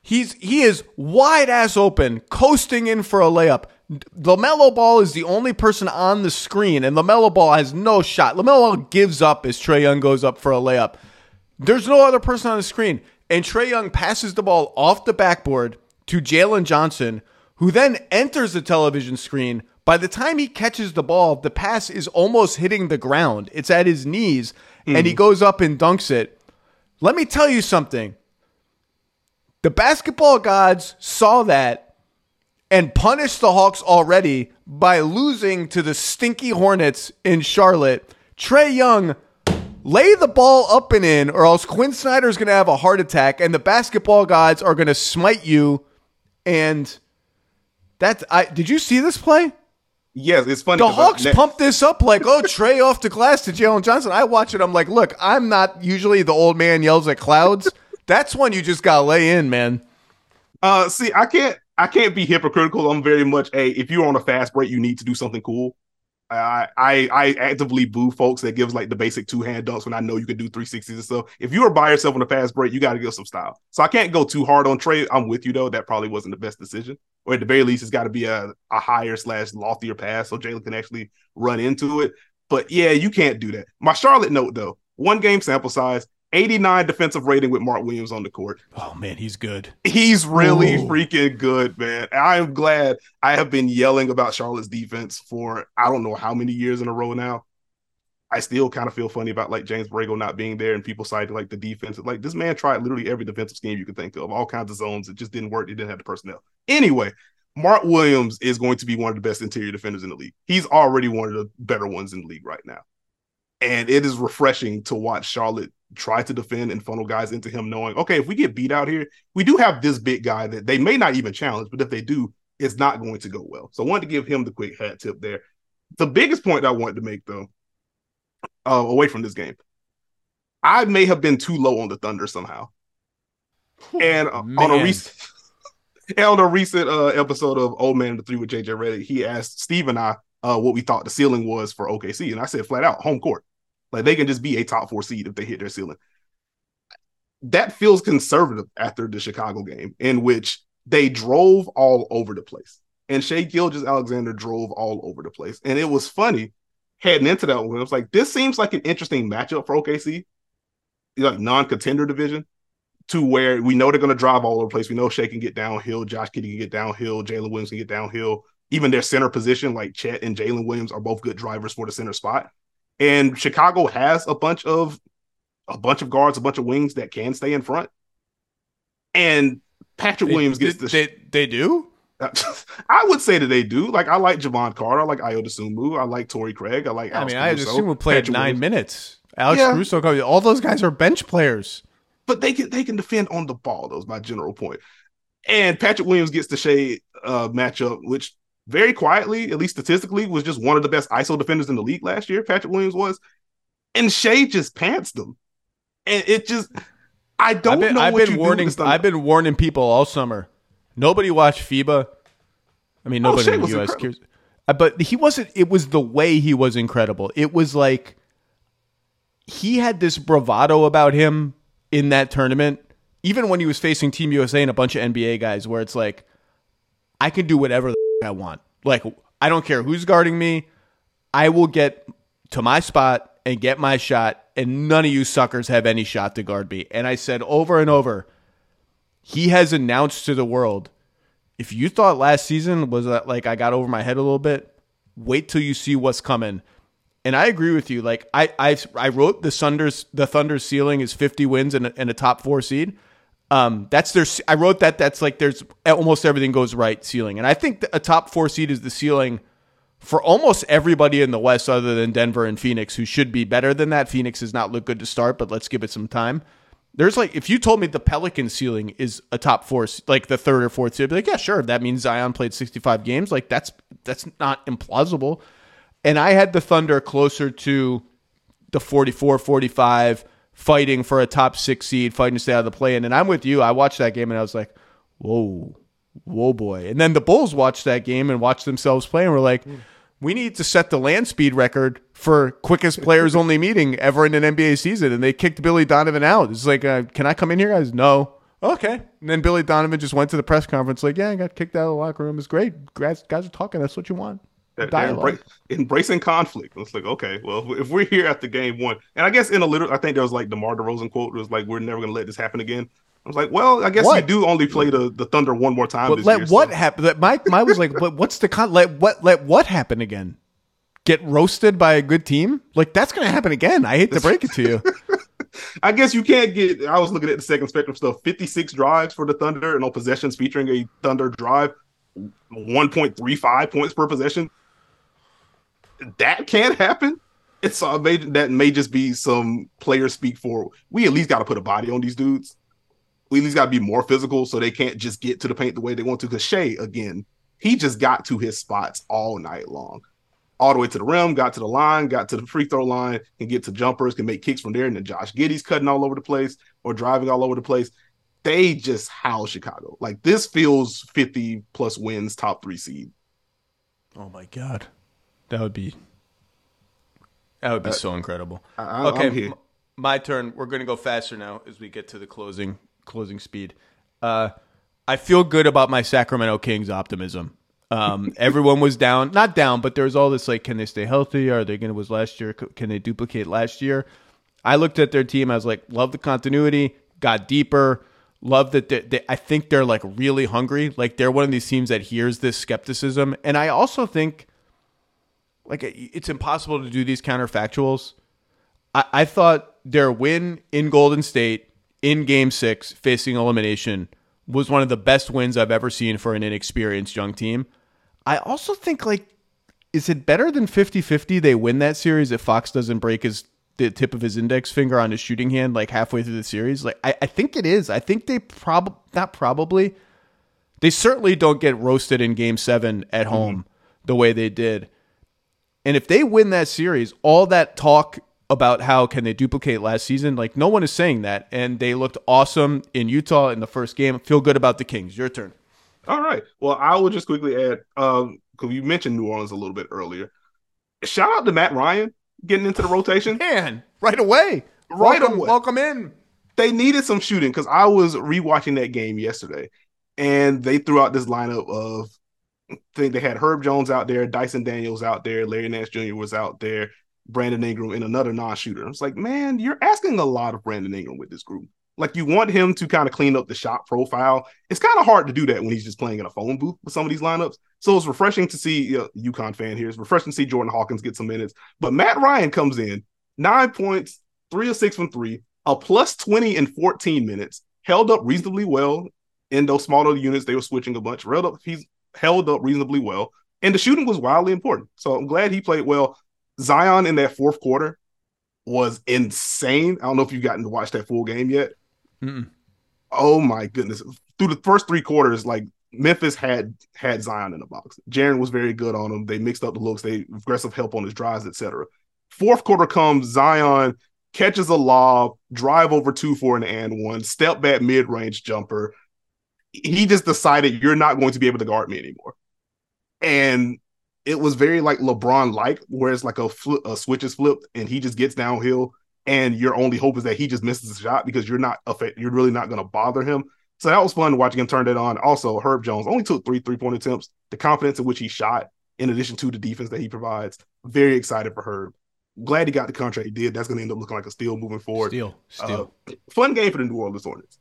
Speaker 2: He's he is wide ass open, coasting in for a layup. LaMelo Ball is the only person on the screen, and LaMelo Ball has no shot. LaMelo Ball gives up as Trae Young goes up for a layup. There's no other person on the screen. And Trae Young passes the ball off the backboard to Jalen Johnson, who then enters the television screen. By the time he catches the ball, the pass is almost hitting the ground. It's at his knees, and he hmm. goes up and dunks it. Let me tell you something. The basketball gods saw that and punished the Hawks already by losing to the stinky Hornets in Charlotte. Trae Young, lay the ball up and in, or else Quin Snyder's going to have a heart attack, and the basketball gods are going to smite you. And that's I. Did you see this play?
Speaker 3: Yes, it's funny.
Speaker 2: The Hawks
Speaker 3: ne-
Speaker 2: pumped this up like, oh, Trae off to class to Jalen Johnson. I watch it. I'm like, look, I'm not usually the old man yells at clouds. That's one you just got to lay in, man.
Speaker 3: Uh, see, I can't, I can't be hypocritical. I'm very much a. If you're on a fast break, you need to do something cool. I, I, I actively boo folks that gives like the basic two hand dunks when I know you can do 360s and stuff. If you are by yourself on a fast break, you got to give some style. So I can't go too hard on Trae. I'm with you though. That probably wasn't the best decision. Or at the very least, it's got to be a, a higher slash loftier pass so Jalen can actually run into it. But yeah, you can't do that. My Charlotte note though, one game sample size, 89 defensive rating with Mark Williams on the court.
Speaker 2: Oh, man, he's good.
Speaker 3: He's really
Speaker 2: Ooh.
Speaker 3: freaking good, man. I am glad I have been yelling about Charlotte's defense for I don't know how many years in a row now. I still kind of feel funny about like James Borrego not being there and people citing like the defense. Like this man tried literally every defensive scheme you could think of, all kinds of zones. It just didn't work. He didn't have the personnel. Anyway, Mark Williams is going to be one of the best interior defenders in the league. He's already one of the better ones in the league right now. And it is refreshing to watch Charlotte try to defend and funnel guys into him, knowing, okay, if we get beat out here, we do have this big guy that they may not even challenge, but if they do, it's not going to go well. So I wanted to give him the quick hat tip there. The biggest point I wanted to make, though, uh, away from this game, I may have been too low on the Thunder somehow. And uh, on a recent on a recent uh, episode of Old Man the Three with JJ Redick, he asked Steve and I uh, what we thought the ceiling was for OKC, and I said flat out, home court. Like they can just be a top four seed if they hit their ceiling. That feels conservative after the Chicago game, in which they drove all over the place. And Shai Gilgeous-Alexander drove all over the place. And it was funny heading into that one. I was like, this seems like an interesting matchup for OKC, like non-contender division, to where we know they're going to drive all over the place. We know Shai can get downhill, Josh Giddey can get downhill, Jalen Williams can get downhill. Even their center position, like Chet and Jalen Williams, are both good drivers for the center spot. And Chicago has a bunch of a bunch of guards, a bunch of wings that can stay in front. And Patrick Williams gets
Speaker 2: they,
Speaker 3: the
Speaker 2: they, they do?
Speaker 3: I would say that they do. Like I like Jevon Carter, I like Ayo Dosunmu, I like Torrey Craig, I like.
Speaker 2: I
Speaker 3: Alex
Speaker 2: mean, I
Speaker 3: Caruso,
Speaker 2: assume we played
Speaker 3: Patrick
Speaker 2: nine
Speaker 3: Williams.
Speaker 2: minutes. Alex
Speaker 3: Yeah.
Speaker 2: Caruso, all those guys are bench players.
Speaker 3: but they can they can defend on the ball. That was my general point. And Patrick Williams gets the shade uh, matchup, which very quietly, at least statistically, was just one of the best ISO defenders in the league last year. Patrick Williams was, and Shai just pants them, and it just I don't
Speaker 2: I've been,
Speaker 3: know
Speaker 2: I've
Speaker 3: what
Speaker 2: been warning. I've been warning people all summer. Nobody watched FIBA. I mean,
Speaker 3: Oh,
Speaker 2: nobody
Speaker 3: Shai
Speaker 2: in the U.S. cares. Uh, But he wasn't. It was the way he was incredible. It was like he had this bravado about him in that tournament, even when he was facing Team USA and a bunch of NBA guys, where it's like, I can do whatever the I want. Like, I don't care who's guarding me. I will get to my spot and get my shot, and none of you suckers have any shot to guard me. And I said over and over, he has announced to the world, if you thought last season was that like I got over my head a little bit, wait till you see what's coming. And I agree with you. Like I, I, I wrote the Thunder's the Thunder's ceiling is 50 wins and a, and a top four seed. Um, that's their. I wrote that. That's like there's almost everything goes right ceiling, and I think a top four seed is the ceiling for almost everybody in the West, other than Denver and Phoenix, who should be better than that. Phoenix has not looked good to start, but let's give it some time. There's like if you told me the Pelican ceiling is a top four, like the third or fourth seed, I'd be like, yeah, sure. That means Zion played 65 games. Like that's that's not implausible. and I had the Thunder closer to the 44 45, fighting for a top six seed, fighting to stay out of the play in. And I'm with you. I watched that game and I was like, whoa, whoa, boy. And then the Bulls watched that game and watched themselves play and were like, we need to set the land speed record for quickest players only meeting ever in an NBA season. And they kicked Billy Donovan out. It's like, uh, can I come in here, guys? No. Okay. And then Billy Donovan just went to the press conference like, yeah, I got kicked out of the locker room. It's great. Guys, guys are talking. That's what you want.
Speaker 3: Embra- embracing conflict. It's like, okay, well, if we're here at the game one, and I guess in a little, I think there was like the DeMar DeRozan quote. Was like, we're never going to let this happen again. I was like, well, I guess what? we do only play the, the Thunder one more time.
Speaker 2: But let
Speaker 3: year,
Speaker 2: what so. happen? My my was like, but what's the con? Let what let what happen again? Get roasted by a good team? Like that's going to happen again. I hate to break it to you.
Speaker 3: I guess you can't get. I was looking at the second spectrum stuff. Fifty six drives for the Thunder and no possessions featuring a Thunder drive. 1.35 points per possession that can't happen. It's uh, may, that may just be some players speak for. We at least got to put a body on these dudes. We at least got to be more physical so they can't just get to the paint the way they want to. Because Shai, again, he just got to his spots all night long, all the way to the rim, got to the line, got to the free throw line, can get to jumpers, can make kicks from there. And then Josh Giddey's cutting all over the place or driving all over the place. They just howl Chicago. Like this feels 50 plus wins, top three seed.
Speaker 2: Oh my God. That would be that would be uh, so incredible.
Speaker 3: I, okay, m-
Speaker 2: my turn. We're going to go faster now as we get to the closing closing speed. Uh, I feel good about my Sacramento Kings optimism. Um, everyone was down, not down, but there was all this like, can they stay healthy? Are they going to was last year? Can they duplicate last year? I looked at their team. I was like, love the continuity. Got deeper. Love that they, they, I think they're like really hungry. Like they're one of these teams that hears this skepticism, and I also think like it's impossible to do these counterfactuals. I, I thought their win in Golden State in Game Six, facing elimination, was one of the best wins I've ever seen for an inexperienced young team. I also think like is it better than 50-50 they win that series if Fox doesn't break his the tip of his index finger on his shooting hand like halfway through the series? Like I, I think it is. I think they prob not probably they certainly don't get roasted in game seven at home mm-hmm. the way they did. And if they win that series, all that talk about how can they duplicate last season, like no one is saying that. And they looked awesome in Utah in the first game. Feel good about the Kings. Your turn.
Speaker 3: All right. Well, I will just quickly add, um, because you mentioned New Orleans a little bit earlier. Shout out to Matt Ryan getting into the rotation.
Speaker 2: Man, right away.
Speaker 3: Right
Speaker 2: welcome,
Speaker 3: away.
Speaker 2: Welcome in.
Speaker 3: They needed some shooting because I was rewatching that game yesterday and they threw out this lineup of think they had Herb Jones out there, Dyson Daniels out there, Larry Nance Jr. was out there, Brandon Ingram, and another non-shooter. It's like, man, you're asking a lot of Brandon Ingram with this group. Like you want him to kind of clean up the shot profile. It's kind of hard to do that when he's just playing in a phone booth with some of these lineups. So it's refreshing to see you know, UConn fan here. It's refreshing to see Jordan Hawkins get some minutes. But Matt Ryan comes in nine points, three or six from three, a plus 20 in 14 minutes, held up reasonably well in those smaller units. They were switching a bunch. Held up, he's held up reasonably well, and the shooting was wildly important. So I'm glad he played well. Zion in that fourth quarter was insane. I don't know if you've gotten to watch that full game yet. Mm-mm. Oh my goodness! Through the first three quarters, like Memphis had had Zion in the box. Jaren was very good on him. They mixed up the looks. They aggressive help on his drives, etc. Fourth quarter comes, Zion catches a lob, drive over two for an and one, step back mid range jumper, he just decided you're not going to be able to guard me anymore. And it was very like LeBron like, where it's like a, flip, a switch is flipped and he just gets downhill, and your only hope is that he just misses the shot because you're not you're really not going to bother him. So that was fun watching him turn that on. Also, Herb Jones only took three three point attempts. The confidence in which he shot, in addition to the defense that he provides, very excited for Herb. Glad he got the contract he did. That's going to end up looking like a steal moving forward.
Speaker 2: Steal, steal.
Speaker 3: Uh, fun game for the New Orleans Hornets.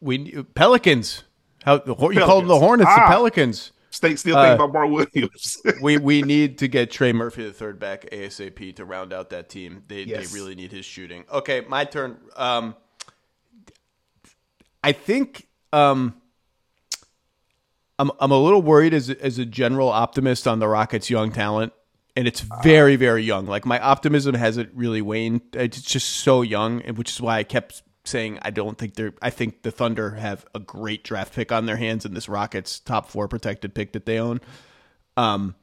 Speaker 2: We Pelicans how you Pelicans. call them the Hornets, ah, the Pelicans.
Speaker 3: State still thinking uh, about Bart Williams.
Speaker 2: we we need to get Trey Murphy the third back ASAP to round out that team. They yes. they really need his shooting. Okay, my turn. Um, I think um, I'm I'm a little worried as as a general optimist on the Rockets' young talent, and it's very very young. Like my optimism hasn't really waned. It's just so young, which is why I kept saying I don't think they're. I think the Thunder have a great draft pick on their hands in this Rockets top four protected pick that they own. Um,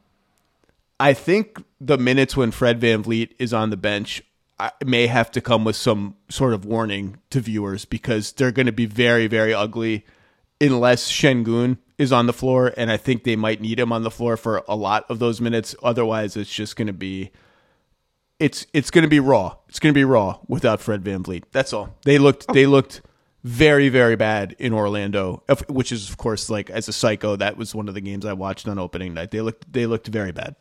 Speaker 2: I think the minutes when Fred VanVleet is on the bench I may have to come with some sort of warning to viewers because they're going to be very, very ugly unless Sengun is on the floor. And I think they might need him on the floor for a lot of those minutes. Otherwise, it's just going to be. It's it's going to be raw. It's going to be raw without Fred Van VanVleet. That's all. They looked they looked very very bad in Orlando, which is of course like as a psycho that was one of the games I watched on opening night. They looked they looked very bad.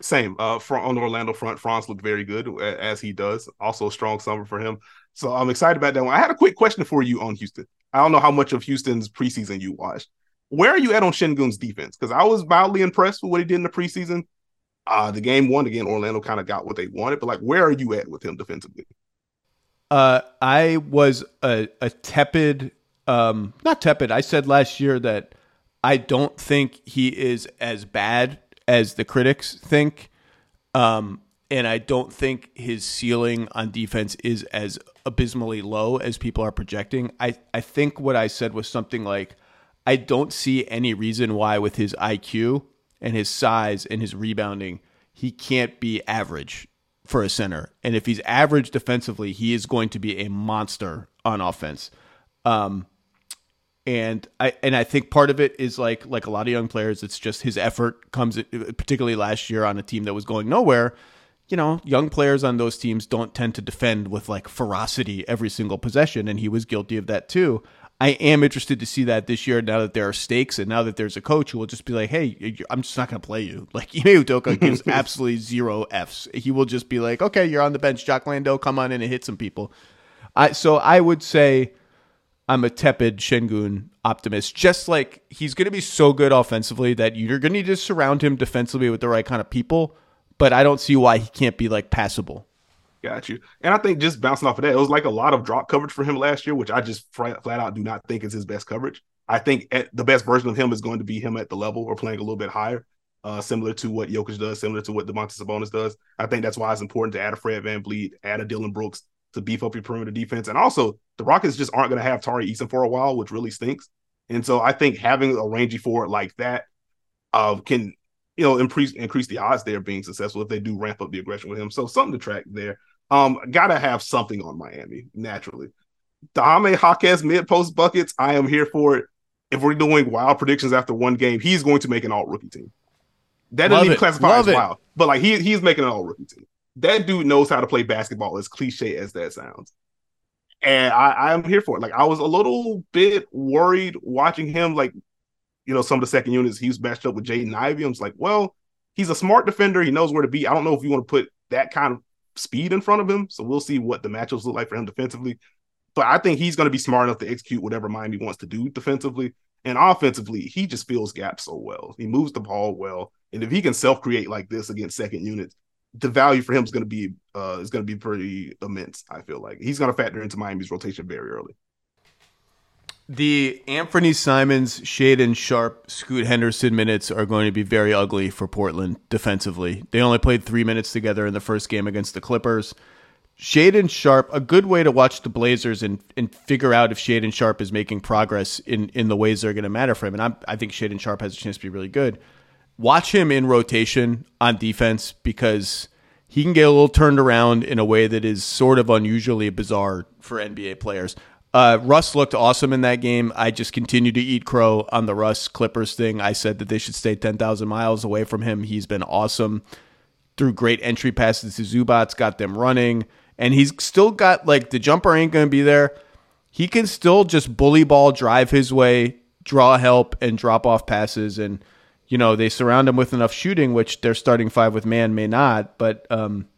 Speaker 3: Same. Uh, on the Orlando front, Franz looked very good as he does. Also, a strong summer for him. So I'm excited about that one. I had a quick question for you on Houston. I don't know how much of Houston's preseason you watched. Where are you at on Sengun's defense? Because I was mildly impressed with what he did in the preseason. Uh, the game one again, Orlando kind of got what they wanted, but like, where are you at with him defensively?
Speaker 2: Uh, I was a, a tepid, um, not tepid. I said last year that I don't think he is as bad as the critics think. Um, and I don't think his ceiling on defense is as abysmally low as people are projecting. I, I think what I said was something like, I don't see any reason why, with his IQ and his size and his rebounding, he can't be average for a center. And if he's average defensively, he is going to be a monster on offense. Um, and I and I think part of it is like like a lot of young players, it's just his effort comes particularly last year on a team that was going nowhere. You know, young players on those teams don't tend to defend with like ferocity every single possession, and he was guilty of that too. I am interested to see that this year now that there are stakes and now that there's a coach who will just be like, hey, I'm just not going to play you. Like, Ime Udoka gives absolutely zero Fs. He will just be like, okay, you're on the bench. Jock Landale, come on in and hit some people. I So I would say I'm a tepid Sengun optimist. Just like he's going to be so good offensively that you're going to need to surround him defensively with the right kind of people. But I don't see why he can't be like passable.
Speaker 3: Got you. And I think just bouncing off of that, it was like a lot of drop coverage for him last year, which I just flat, out do not think is his best coverage. I think the best version of him is going to be him at the level or playing a little bit higher, uh, similar to what Jokic does, similar to what Domantas Sabonis does. I think that's why it's important to add a Fred VanVleet, add a Dillon Brooks to beef up your perimeter defense. And also, the Rockets just aren't going to have Tari Eason for a while, which really stinks. And so I think having a rangy forward like that uh, can, you know, increase increase the odds there being successful if they do ramp up the aggression with him. So something to track there. Um, gotta have something on Miami naturally. Jaime Jaquez mid post buckets. I am here for it. If we're doing wild predictions after one game, he's going to make an all rookie team. That doesn't even classify Love as it. wild, but like he he's making an all rookie team. That dude knows how to play basketball, as cliche as that sounds. And I, I'm here for it. Like I was a little bit worried watching him, like, you know, some of the second units he was matched up with Jaden Ivey. I was like, well, he's a smart defender. He knows where to be. I don't know if you want to put that kind of speed in front of him. So we'll see what the matchups look like for him defensively. But I think he's going to be smart enough to execute whatever Miami wants to do defensively. And offensively, he just fills gaps so well. He moves the ball well. And if he can self create like this against second units, the value for him is going to be uh, is going to be pretty immense. I feel like he's going to factor into Miami's rotation very early.
Speaker 2: The Anfernee Simons, Shaedon Sharpe, Scoot Henderson minutes are going to be very ugly for Portland defensively. They only played three minutes together in the first game against the Clippers. Shaedon Sharpe, a good way to watch the Blazers and, and figure out if Shaedon Sharpe is making progress in, in the ways that are going to matter for him. And I'm, I think Shaedon Sharpe has a chance to be really good. Watch him in rotation on defense because he can get a little turned around in a way that is sort of unusually bizarre for NBA players. Uh, Russ looked awesome in that game. I just continue to eat crow on the Russ Clippers thing. I said that they should stay 10,000 miles away from him. He's been awesome. Through great entry passes to Zubac, got them running. And he's still got, like, the jumper ain't going to be there. He can still just bully ball, drive his way, draw help, and drop off passes. And, you know, they surround him with enough shooting, which their starting five with man may not. But um,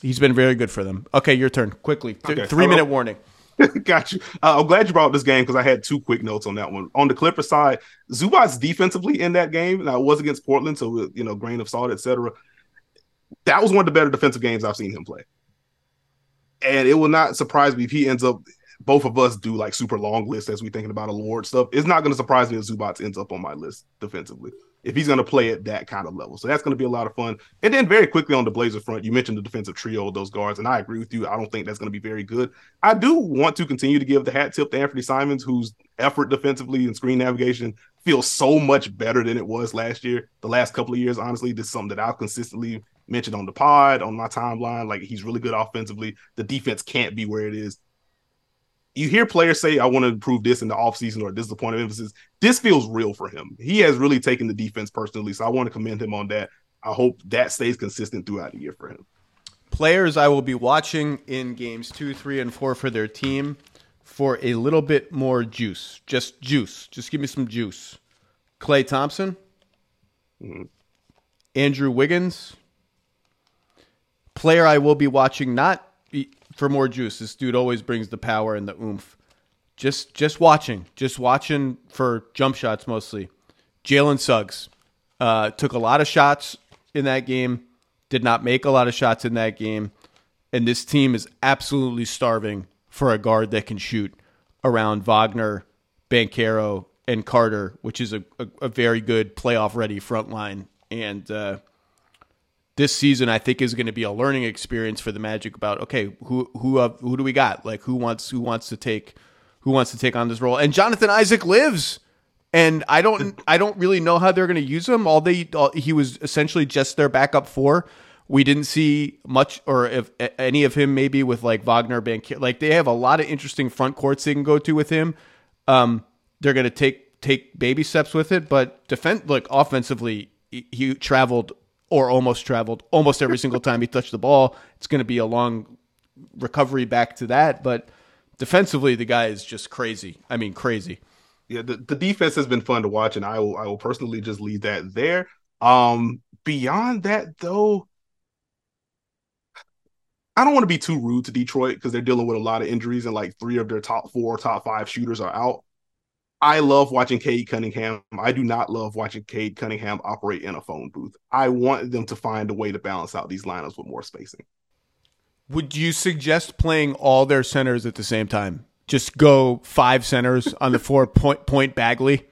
Speaker 2: he's been very good for them. Okay, your turn. Quickly. Th- okay. Three minute warning.
Speaker 3: Got you. Uh, I'm glad you brought up this game because I had two quick notes on that one. On the Clipper side, Zubac defensively in that game, now it was against Portland, so you know, grain of salt, etc. That was one of the better defensive games I've seen him play. And it will not surprise me if he ends up both of us do like super long lists as we thinking about award stuff. It's not going to surprise me if Zubac ends up on my list defensively if he's going to play at that kind of level. So that's going to be a lot of fun. And then very quickly on the Blazer front, you mentioned the defensive trio of those guards, and I agree with you. I don't think that's going to be very good. I do want to continue to give the hat tip to Anfernee Simons, whose effort defensively and screen navigation feels so much better than it was last year. The last couple of years, honestly, this is something that I've consistently mentioned on the pod, on my timeline. Like he's really good offensively. The defense can't be where it is. You hear players say, I want to improve this in the offseason or this is the point of emphasis. This feels real for him. He has really taken the defense personally. So I want to commend him on that. I hope that stays consistent throughout the year for him.
Speaker 2: Players I will be watching in games two, three, and four for their team for a little bit more juice. Just juice. Just give me some juice. Klay Thompson, mm-hmm. Andrew Wiggins. Player I will be watching not for more juice. This dude always brings the power and the oomph. Just just watching, just watching for jump shots mostly. Jalen Suggs uh, took a lot of shots in that game, did not make a lot of shots in that game, and this team is absolutely starving for a guard that can shoot around Wagner, Banchero, and Carter, which is a, a, a very good playoff ready front line. And uh, this season, I think, is going to be a learning experience for the Magic about okay, who who who do we got? Like who wants who wants to take who wants to take on this role? And Jonathan Isaac lives. And I don't, I don't really know how they're going to use him. All they, all, he was essentially just their backup four. We didn't see much or if any of him maybe with like Wagner Bank. Like they have a lot of interesting front courts they can go to with him. Um, they're going to take take baby steps with it, but defend like offensively, he traveled or almost traveled almost every single time he touched the ball. It's going to be a long recovery back to that, but defensively, the guy is just crazy. I mean, crazy.
Speaker 3: Yeah, the, the defense has been fun to watch, and I will I will personally just leave that there. Um, beyond that, though, I don't want to be too rude to Detroit because they're dealing with a lot of injuries and like three of their top four, top five shooters are out. I love watching Cade Cunningham. I do not love watching Cade Cunningham operate in a phone booth. I want them to find a way to balance out these lineups with more spacing.
Speaker 2: Would you suggest playing all their centers at the same time? Just go five centers on the four point point Bagley.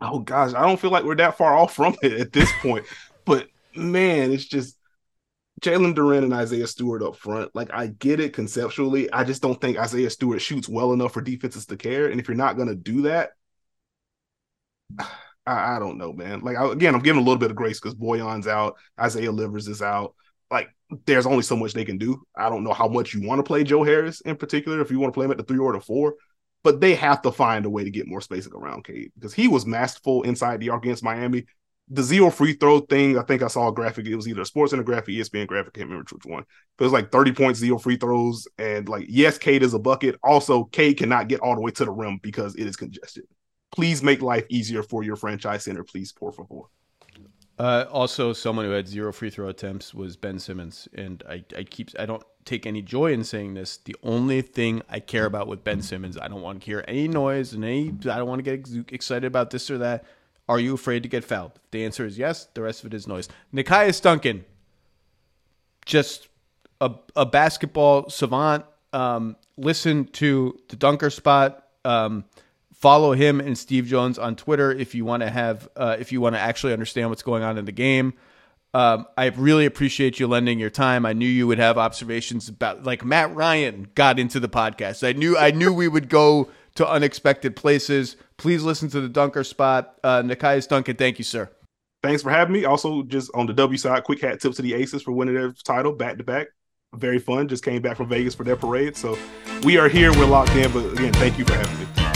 Speaker 3: Oh gosh, I don't feel like we're that far off from it at this point. but man, it's just Jalen Duren and Isaiah Stewart up front. Like I get it conceptually. I just don't think Isaiah Stewart shoots well enough for defenses to care. And if you're not gonna do that, I, I don't know, man. Like I, again, I'm giving a little bit of grace because Bojan's out, Isaiah Livers is out. Like there's only so much they can do. I don't know how much you want to play Joe Harris in particular, if you want to play him at the three or the four, but they have to find a way to get more spacing around Cade because he was masterful inside the arc against Miami the zero free throw thing, I think I saw a graphic. It was either sports a graphic, ESPN graphic, can't remember which one. But it was like 30 points, zero free throws. And like, yes, Cade is a bucket. Also, Cade cannot get all the way to the rim because it is congested. Please make life easier for your franchise center, please, por favor.
Speaker 2: Uh, also, someone who had zero free throw attempts was Ben Simmons, and I, I keep I don't take any joy in saying this. The only thing I care about with Ben Simmons, I don't want to hear any noise and any. I don't want to get excited about this or that. Are you afraid to get fouled? The answer is yes. The rest of it is noise. Nekias Duncan, just a, a basketball savant. Um, listen to the Dunker Spot. Um, follow him and Steve Jones on Twitter if you want to have uh, if you want to actually understand what's going on in the game. Um, I really appreciate you lending your time. I knew you would have observations about like Matt Ryan got into the podcast. I knew I knew we would go to unexpected places. Please listen to the Dunker Spot. Uh, Nekias Duncan, thank you, sir.
Speaker 3: Thanks for having me. Also, just on the W side, quick hat tip to the Aces for winning their title back to back. Very fun. Just came back from Vegas for their parade. So we are here. We're locked in. But again, thank you for having me.